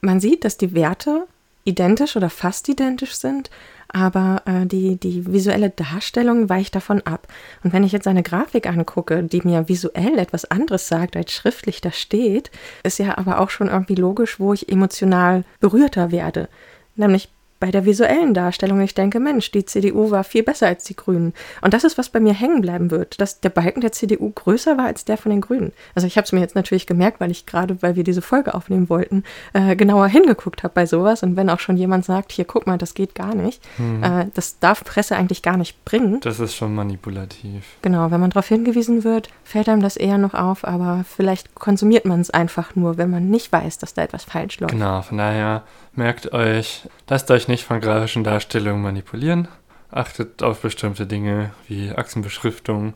Man sieht, dass die Werte identisch oder fast identisch sind, aber äh, die, die visuelle Darstellung weicht davon ab. Und wenn ich jetzt eine Grafik angucke, die mir visuell etwas anderes sagt, als schriftlich da steht, ist ja aber auch schon irgendwie logisch, wo ich emotional berührter werde. Nämlich bei der visuellen Darstellung, ich denke, Mensch, die CDU war viel besser als die Grünen. Und das ist, was bei mir hängen bleiben wird, dass der Balken der CDU größer war als der von den Grünen. Also ich habe es mir jetzt natürlich gemerkt, weil ich gerade, weil wir diese Folge aufnehmen wollten, äh, genauer hingeguckt habe bei sowas. Und wenn auch schon jemand sagt, hier, guck mal, das geht gar nicht, hm. äh, das darf Presse eigentlich gar nicht bringen. Das ist schon manipulativ. Genau, wenn man darauf hingewiesen wird, fällt einem das eher noch auf, aber vielleicht konsumiert man es einfach nur, wenn man nicht weiß, dass da etwas falsch läuft. Genau, von daher merkt euch, lasst euch nicht von grafischen Darstellungen manipulieren. Achtet auf bestimmte Dinge wie Achsenbeschriftung.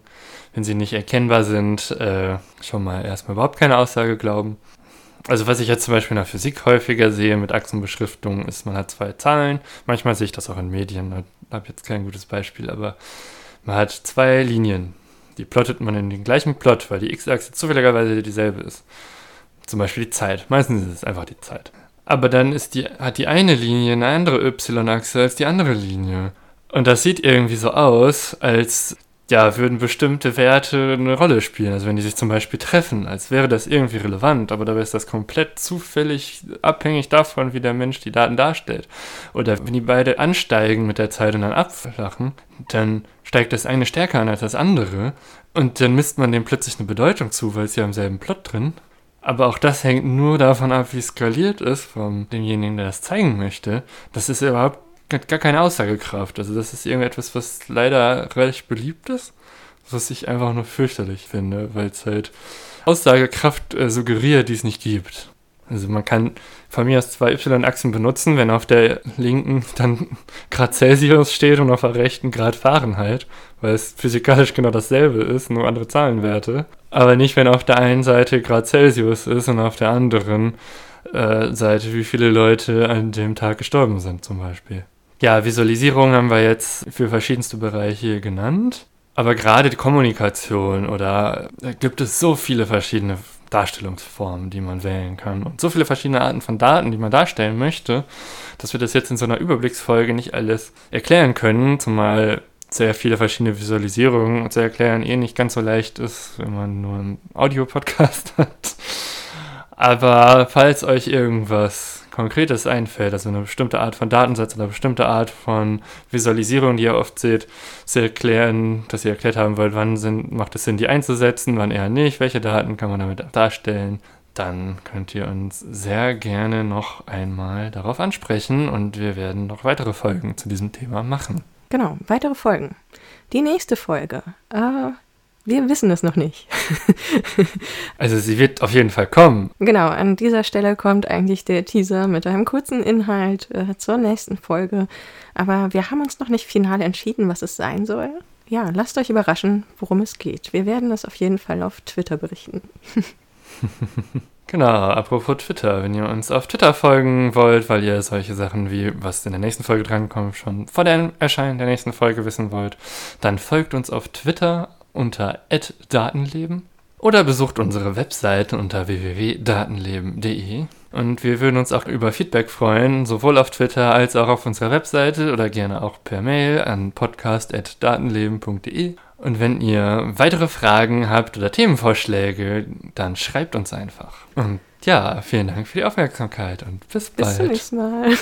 Wenn sie nicht erkennbar sind, äh, schon mal erstmal überhaupt keine Aussage glauben. Also was ich jetzt zum Beispiel in der Physik häufiger sehe mit Achsenbeschriftung, ist, man hat zwei Zahlen. Manchmal sehe ich das auch in Medien. Ich habe jetzt kein gutes Beispiel, aber man hat zwei Linien. Die plottet man in den gleichen Plot, weil die x-Achse zufälligerweise dieselbe ist. Zum Beispiel die Zeit. Meistens ist es einfach die Zeit. Aber dann ist die, hat die eine Linie eine andere Y-Achse als die andere Linie. Und das sieht irgendwie so aus, als ja, würden bestimmte Werte eine Rolle spielen. Also wenn die sich zum Beispiel treffen, als wäre das irgendwie relevant, aber dabei ist das komplett zufällig abhängig davon, wie der Mensch die Daten darstellt. Oder wenn die beide ansteigen mit der Zeit und dann abflachen, dann steigt das eine stärker an als das andere und dann misst man dem plötzlich eine Bedeutung zu, weil es ja im selben Plot drin. Aber auch das hängt nur davon ab, wie skaliert ist von demjenigen, der das zeigen möchte. Das ist überhaupt gar keine Aussagekraft. Also das ist irgendetwas, was leider recht beliebt ist, was ich einfach nur fürchterlich finde, weil es halt Aussagekraft äh, suggeriert, die es nicht gibt. Also man kann von mir aus zwei Y-Achsen benutzen, wenn auf der linken dann Grad Celsius steht und auf der rechten Grad Fahrenheit, weil es physikalisch genau dasselbe ist, nur andere Zahlenwerte. Aber nicht, wenn auf der einen Seite Grad Celsius ist und auf der anderen äh, Seite, wie viele Leute an dem Tag gestorben sind zum Beispiel. Ja, Visualisierung haben wir jetzt für verschiedenste Bereiche genannt. Aber gerade die Kommunikation oder da gibt es so viele verschiedene Darstellungsformen, die man wählen kann und so viele verschiedene Arten von Daten, die man darstellen möchte, dass wir das jetzt in so einer Überblicksfolge nicht alles erklären können, zumal sehr viele verschiedene Visualisierungen zu erklären eh nicht ganz so leicht ist, wenn man nur einen Audiopodcast hat. Aber falls euch irgendwas Konkretes einfällt, also eine bestimmte Art von Datensatz oder eine bestimmte Art von Visualisierung, die ihr oft seht, zu erklären, dass ihr erklärt haben wollt, wann sind, macht es Sinn, die einzusetzen, wann eher nicht, welche Daten kann man damit darstellen, dann könnt ihr uns sehr gerne noch einmal darauf ansprechen und wir werden noch weitere Folgen zu diesem Thema machen. Genau, weitere Folgen. Die nächste Folge. Äh, wir wissen es noch nicht. also sie wird auf jeden Fall kommen. Genau, an dieser Stelle kommt eigentlich der Teaser mit einem kurzen Inhalt äh, zur nächsten Folge. Aber wir haben uns noch nicht final entschieden, was es sein soll. Ja, lasst euch überraschen, worum es geht. Wir werden es auf jeden Fall auf Twitter berichten. Genau, apropos Twitter, wenn ihr uns auf Twitter folgen wollt, weil ihr solche Sachen wie, was in der nächsten Folge drankommt, schon vor dem Erscheinen der nächsten Folge wissen wollt, dann folgt uns auf Twitter unter @datenleben oder besucht unsere Webseite unter www.datenleben.de. Und wir würden uns auch über Feedback freuen, sowohl auf Twitter als auch auf unserer Webseite oder gerne auch per Mail an podcast.datenleben.de. Und wenn ihr weitere Fragen habt oder Themenvorschläge, dann schreibt uns einfach. Und ja, vielen Dank für die Aufmerksamkeit und bis bald. Bis zum nächsten Mal.